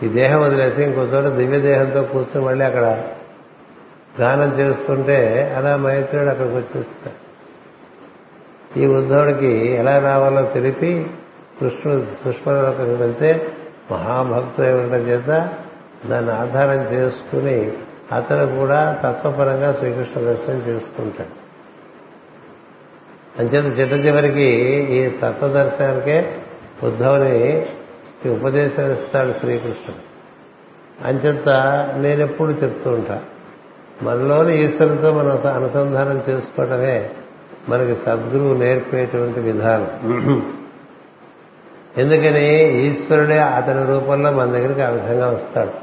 ఈ దేహం వదిలేసి ఇంకో చోట దివ్య దేహంతో కూర్చొని మళ్ళీ అక్కడ గానం చేస్తుంటే అలా మైత్రుడు అక్కడికి వచ్చేస్తాడు. ఈ ఉద్ధవుడికి ఎలా రావాలో తెలిపి కృష్ణుడు సుష్మలోకి వెళ్తే మహాభక్తులు ఉండటం చేత? దాన్ని ఆధారం చేసుకుని అతను కూడా తత్వపరంగా శ్రీకృష్ణ దర్శనం చేసుకుంటాడు. అంచేత చిట్ట చివరికి ఈ తత్వదర్శనానికే ఉద్ధవుని ఉపదేశం ఇస్తాడు శ్రీకృష్ణుడు. అంచేత నేనెప్పుడు చెప్తూ ఉంటా మనలోని ఈశ్వరుతో మనం అనుసంధానం చేసుకోవటమే మనకి సద్గురువు నేర్పేటువంటి విధానం. ఎందుకని ఈశ్వరుడే అతని రూపంలో మన దగ్గరికి ఆ విధంగా వస్తాడు.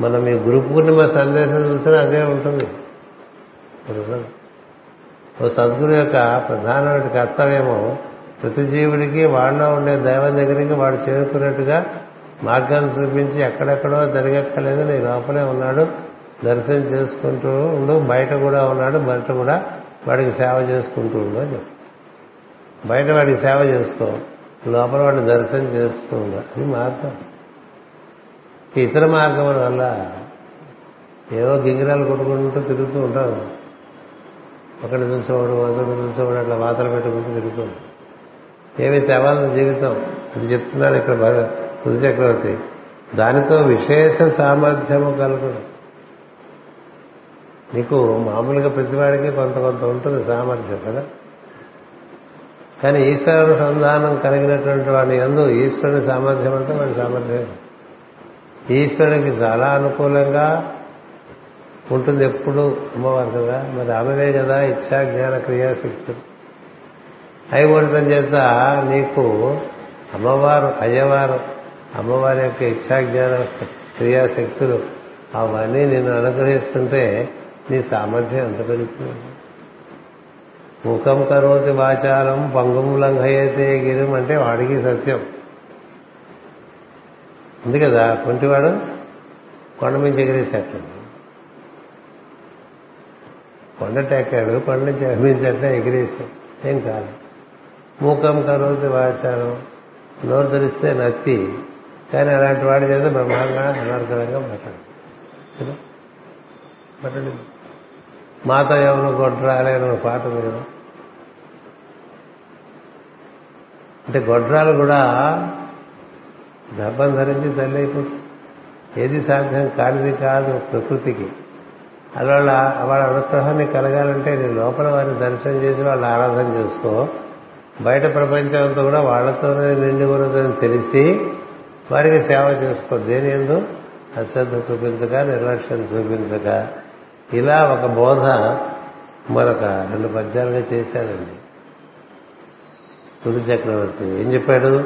మనం ఈ గురు పూర్ణిమ సందేశం చూసినా అదే ఉంటుంది. ఓ సద్గురు యొక్క ప్రధానమైన కర్తవ్యము ప్రతి జీవుడికి వాళ్ళలో ఉండే దైవం దగ్గరికి వాడు చేరుకున్నట్టుగా మార్గాన్ని చూపించి ఎక్కడెక్కడో జరిగక్కలేదు నీ లోపలే ఉన్నాడు దర్శనం చేసుకుంటూ ఉండు బయట కూడా ఉన్నాడు బయట కూడా వాడికి సేవ చేసుకుంటూ ఉండు అని బయట వాడికి సేవ చేసుకో లోపల వాడిని దర్శనం చేస్తూ ఉండు. అది మార్గం. ఇతర మార్గముల వల్ల ఏవో గింగిరాలు కొట్టుకుంటూ తిరుగుతూ ఉంటాం ఒకటి చూసేవాడు ఒకటి చూసేవాడు అట్లా వాతలు పెట్టుకుంటూ తిరుగుతూ ఏమి తేవాలి జీవితం? అది చెప్తున్నాడు ఇక్కడ భగ చక్రవర్తి. దానితో విశేష సామర్థ్యము కలుగుతుంది నీకు మామూలుగా ప్రతివాడికి కొంత కొంత ఉంటుంది సామర్థ్యం కదా? కానీ ఈశ్వరుని సంధానం కలిగినటువంటి వాడి ఎందు ఈశ్వరుని సామర్థ్యం అంటే వాడి సామర్థ్యం. ఈశ్వరునికి చాలా అనుకూలంగా ఉంటుంది ఎప్పుడు అమ్మవారు కదా? మరి ఆమెవే కదా ఇచ్చా జ్ఞాన క్రియాశక్తులు అయి ఉండటం చేత నీకు అమ్మవారు అయ్యవారు అమ్మవారి యొక్క ఇచ్చా జ్ఞాన క్రియాశక్తులు అవన్నీ నేను అనుగ్రహిస్తుంటే నీ సామర్థ్యం ఎంత పెరుగుతుంది? ముఖం కరోతి వాచారం పంగుం లంఘయతే గిరం అంటే వాడికి సత్యం. ఉంది కదా కొంటివాడు కొండ మించి ఎగిరేసేట్టు కొండటెక్కాడు కొండ నుంచి అభిమించట్లే ఎగిరేసాడు ఏం కాదు. మూకం కరోతి వాచారం నోరు తెరిస్తే నత్తి కానీ అలాంటి వాడి చేత బ్రహ్మాండంగా అనర్గళంగా మాట్లాడు. మాట్లాడి. మాతో ఎవరు గొడ్రాలే అని పాట మీరు అంటే గొడ్రాలు కూడా గర్భం ధరించి తల్లి అయిపోతుంది ఏది సాధ్యం కానిది కాదు ప్రకృతికి. అలా వాళ్ళ అనుగ్రహాన్ని కలగాలంటే నీ లోపల వారిని దర్శనం చేసి వాళ్ళు ఆరాధన చేసుకో. బయట ప్రపంచం అంతా కూడా వాళ్ళతోనే నిండి ఉన్నదని తెలిసి వారికి సేవ చేసుకో. దేని ఎందు? అశ్రద్ధ చూపించక నిర్లక్ష్యం చూపించక. ఇలా ఒక బోధ మరొక రెండు పద్యాలుగా చేశాడండి గురు చక్రవర్తి ఏం చెప్పాడు?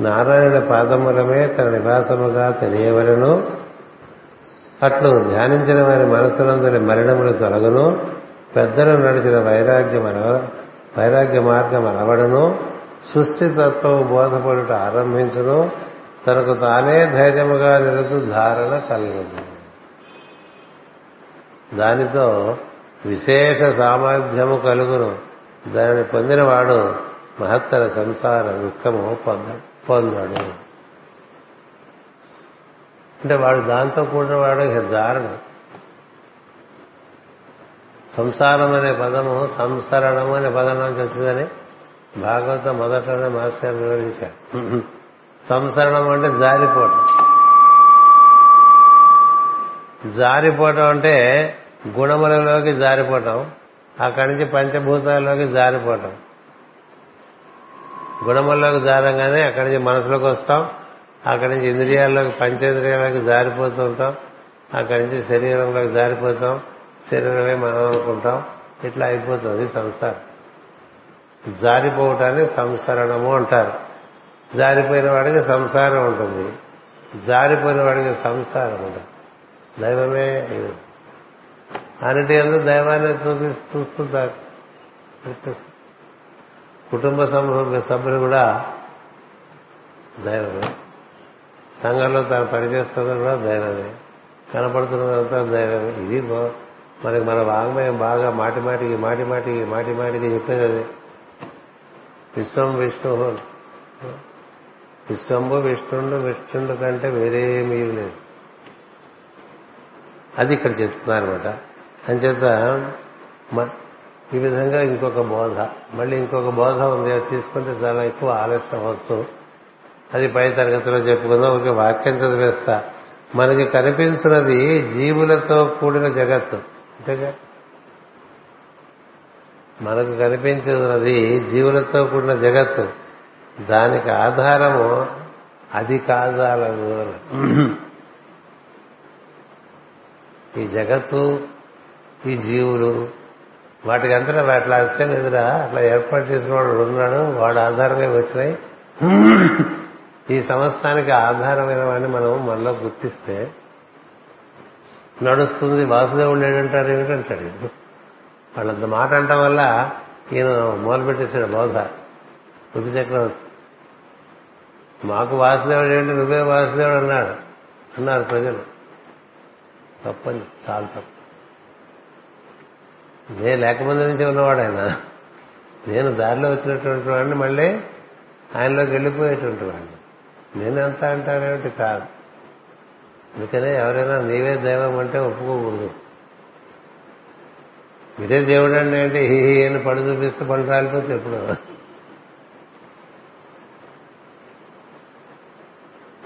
నారాయణ పాదములమే తన నివాసముగా తెలియవలను అట్లు ధ్యానించిన వారి మనసులందరి మరణములు తొలగను పెద్దలు నడిచిన వైరాగ్యం వైరాగ్య మార్గం అలవడను సృష్టి తత్వం బోధపడుట ఆరంభించను తనకు తానే ధైర్యముగా నిలుచు ధారణ కలగదు. దానితో విశేష సామర్థ్యము కలుగును. దానిని పొందినవాడు మహత్తర సంసార దుఃఖము పొంద పొందడు. అంటే వాడు దాంతో కూడిన వాడు ఇక జారడు. సంసారం అనే పదము సంసరణము అనే పదం నుంచి వచ్చిందని భాగవతం మొదట్లోనే మాస్టర్ వివరించారు. సంసరణం అంటే జారిపోవటం. జారిపోవటం అంటే గుణములలోకి జారిపోవటం అక్కడి నుంచి పంచభూతాల్లోకి జారిపోవటం. గుణముల్లోకి జారంగానే అక్కడి నుంచి మనసులోకి వస్తాం అక్కడి నుంచి ఇంద్రియాల్లోకి పంచేంద్రియాల్లోకి జారిపోతూ ఉంటాం అక్కడి నుంచి శరీరంలోకి జారిపోతాం శరీరమే మనం అనుకుంటాం ఇట్లా అయిపోతుంది సంసారం. జారిపోవటాన్ని సంసరణము అంటారు. జారిపోయిన వాడికి సంసారం ఉంటుంది. జారిపోయిన వాడికి సంసారం ఉంటుంది. దైవమే అన్నిటి ఎందుకు దైవాన్ని చూపి చూస్తుంటారు. కుటుంబ సమూహ సభ్యులు కూడా దైవమే. సంఘంలో తాను పనిచేస్తున్నది కూడా దైవమే. కనపడుతున్నదంతా దైవమే. ఇది మనకి మన వాంగ్మయం బాగా మాటి మాటికి మాటి మాటికి మాటి మాటికి చెప్పేది అది. విశ్వం విష్ణు. విశ్వంబు విష్ణుండు విష్ణుండు కంటే వేరేమీ లేదు. అది ఇక్కడ చెప్తున్నారు అనమాట అంచేత మ- ఈ విధంగా ఇంకొక బోధ. మళ్ళీ ఇంకొక బోధ ఉంది. అది తీసుకుంటే చాలా ఎక్కువ ఆలస్యం అవ్వచ్చు. అది పై తరగతిలో చెప్పుకుందాం. ఒక వాక్యం చదివేస్తా. మనకి కనిపించినది జీవులతో కూడిన జగత్తు. అంతేగా? మనకు కనిపించినది జీవులతో కూడిన జగత్తు. దానికి ఆధారము అది కాదాలదు ఈ జగత్తు ఈ జీవులు వాటికి అంతటా అట్లా వచ్చాయి ఎదురా అట్లా ఏర్పాటు చేసిన వాడు ఉన్నాడు వాడు ఆధారంగా వచ్చినాయి. ఈ సంస్థానికి ఆధారమైన వాడిని మనం మనలో గుర్తిస్తే నడుస్తుంది వాసుదేవుడు లేడంటారు ఏమిటంటాడు? వాళ్ళంత మాట అంటం వల్ల ఈయన మొదలుపెట్టేశాడు బోధ. బుద్ధి చక్రవర్తి మాకు వాసుదేవుడు ఏంటి నువ్వే వాసుదేవుడు అన్నాడు. అన్నారు ప్రజలు. తప్పని చాలా తప్పు. నేను లేకముందు నుంచి ఉన్నవాడు ఆయన నేను దారిలో వచ్చినటువంటి వాడిని మళ్ళీ ఆయనలోకి వెళ్ళిపోయేటువంటి వాడిని. నేనెంత అంటానేమిటి కాదు. అందుకనే ఎవరైనా నీవే దైవం అంటే ఒప్పుకోకూడదు. మీరే దేవుడు అండి అంటే హీ హీ అని పడు చూపిస్తే పడు రాలిపోతే ఎప్పుడు.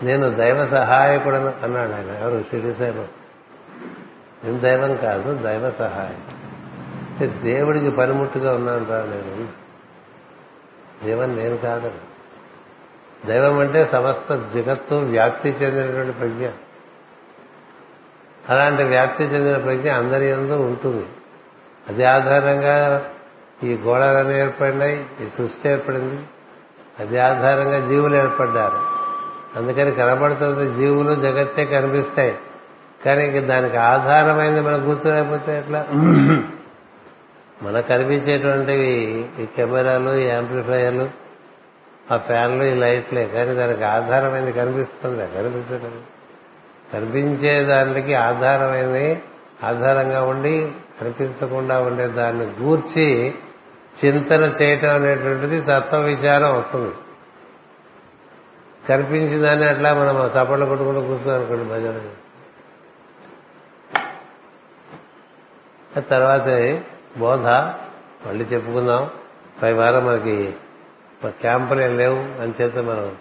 నేను దైవ సహాయకుడు అన్నాడు ఆయన. ఎవరు? షిరిడి నేను దైవం కాదు దైవ సహాయం. దేవుడికి పనిముట్టుగా ఉన్నాను రా నేను. దేవం నేను కాదు దైవం అంటే సమస్త జగత్తు వ్యాప్తి చెందినటువంటి ప్రజ్ఞ. అలాంటి వ్యాప్తి చెందిన ప్రజ్ఞ అందరి ఎందు ఉంటుంది. అది ఆధారంగా ఈ గోళాలన్నీ ఏర్పడినాయి ఈ సృష్టి ఏర్పడింది. అది ఆధారంగా జీవులు ఏర్పడ్డారు. అందుకని కనబడుతుంది జీవులు జగత్తే కనిపిస్తాయి. కానీ దానికి ఆధారమైంది మనకు గుర్తు లేకపోతే ఎట్లా? మనకు కనిపించేటువంటివి ఈ కెమెరాలు ఈ యాంప్లిఫైయర్లు ఆ ఫ్యాన్లు ఈ లైట్లే కానీ దానికి ఆధారమైంది కనిపిస్తుంది? కనిపించడం కనిపించే దానికి ఆధారమైంది ఆధారంగా ఉండి కనిపించకుండా ఉండే దాన్ని గూర్చి చింతన చేయటం అనేటువంటిది తత్వ విచారం అవుతుంది. కనిపించిందని అట్లా మనం చప్పట్లు కొట్టుకుంటూ కూర్చొని అనుకోండి చేస్తాం తర్వాత బోధ మళ్ళీ చెప్పుకుందాం. పై వారం మనకి క్యాంపులు ఏం లేవు. అని చేత మనం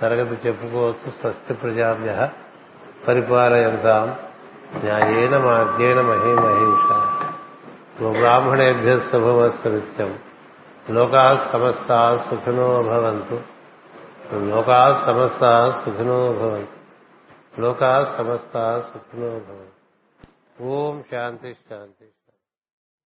తరగతి చెప్పుకోవచ్చు. స్వస్తి ప్రజాభ్య పరిపాలయంతాం. న్యాయేన మార్గేణ మహేష. గోబ్రాహ్మణేభ్య శుభమస్తు నిత్యం. లోకా సమస్త సుఖినో భవంతు. లోకా సమస్త సుఖినో భవంతు. లోకా సమస్త సుఖినో భవంతు. ఓం శాంతి శాంతి.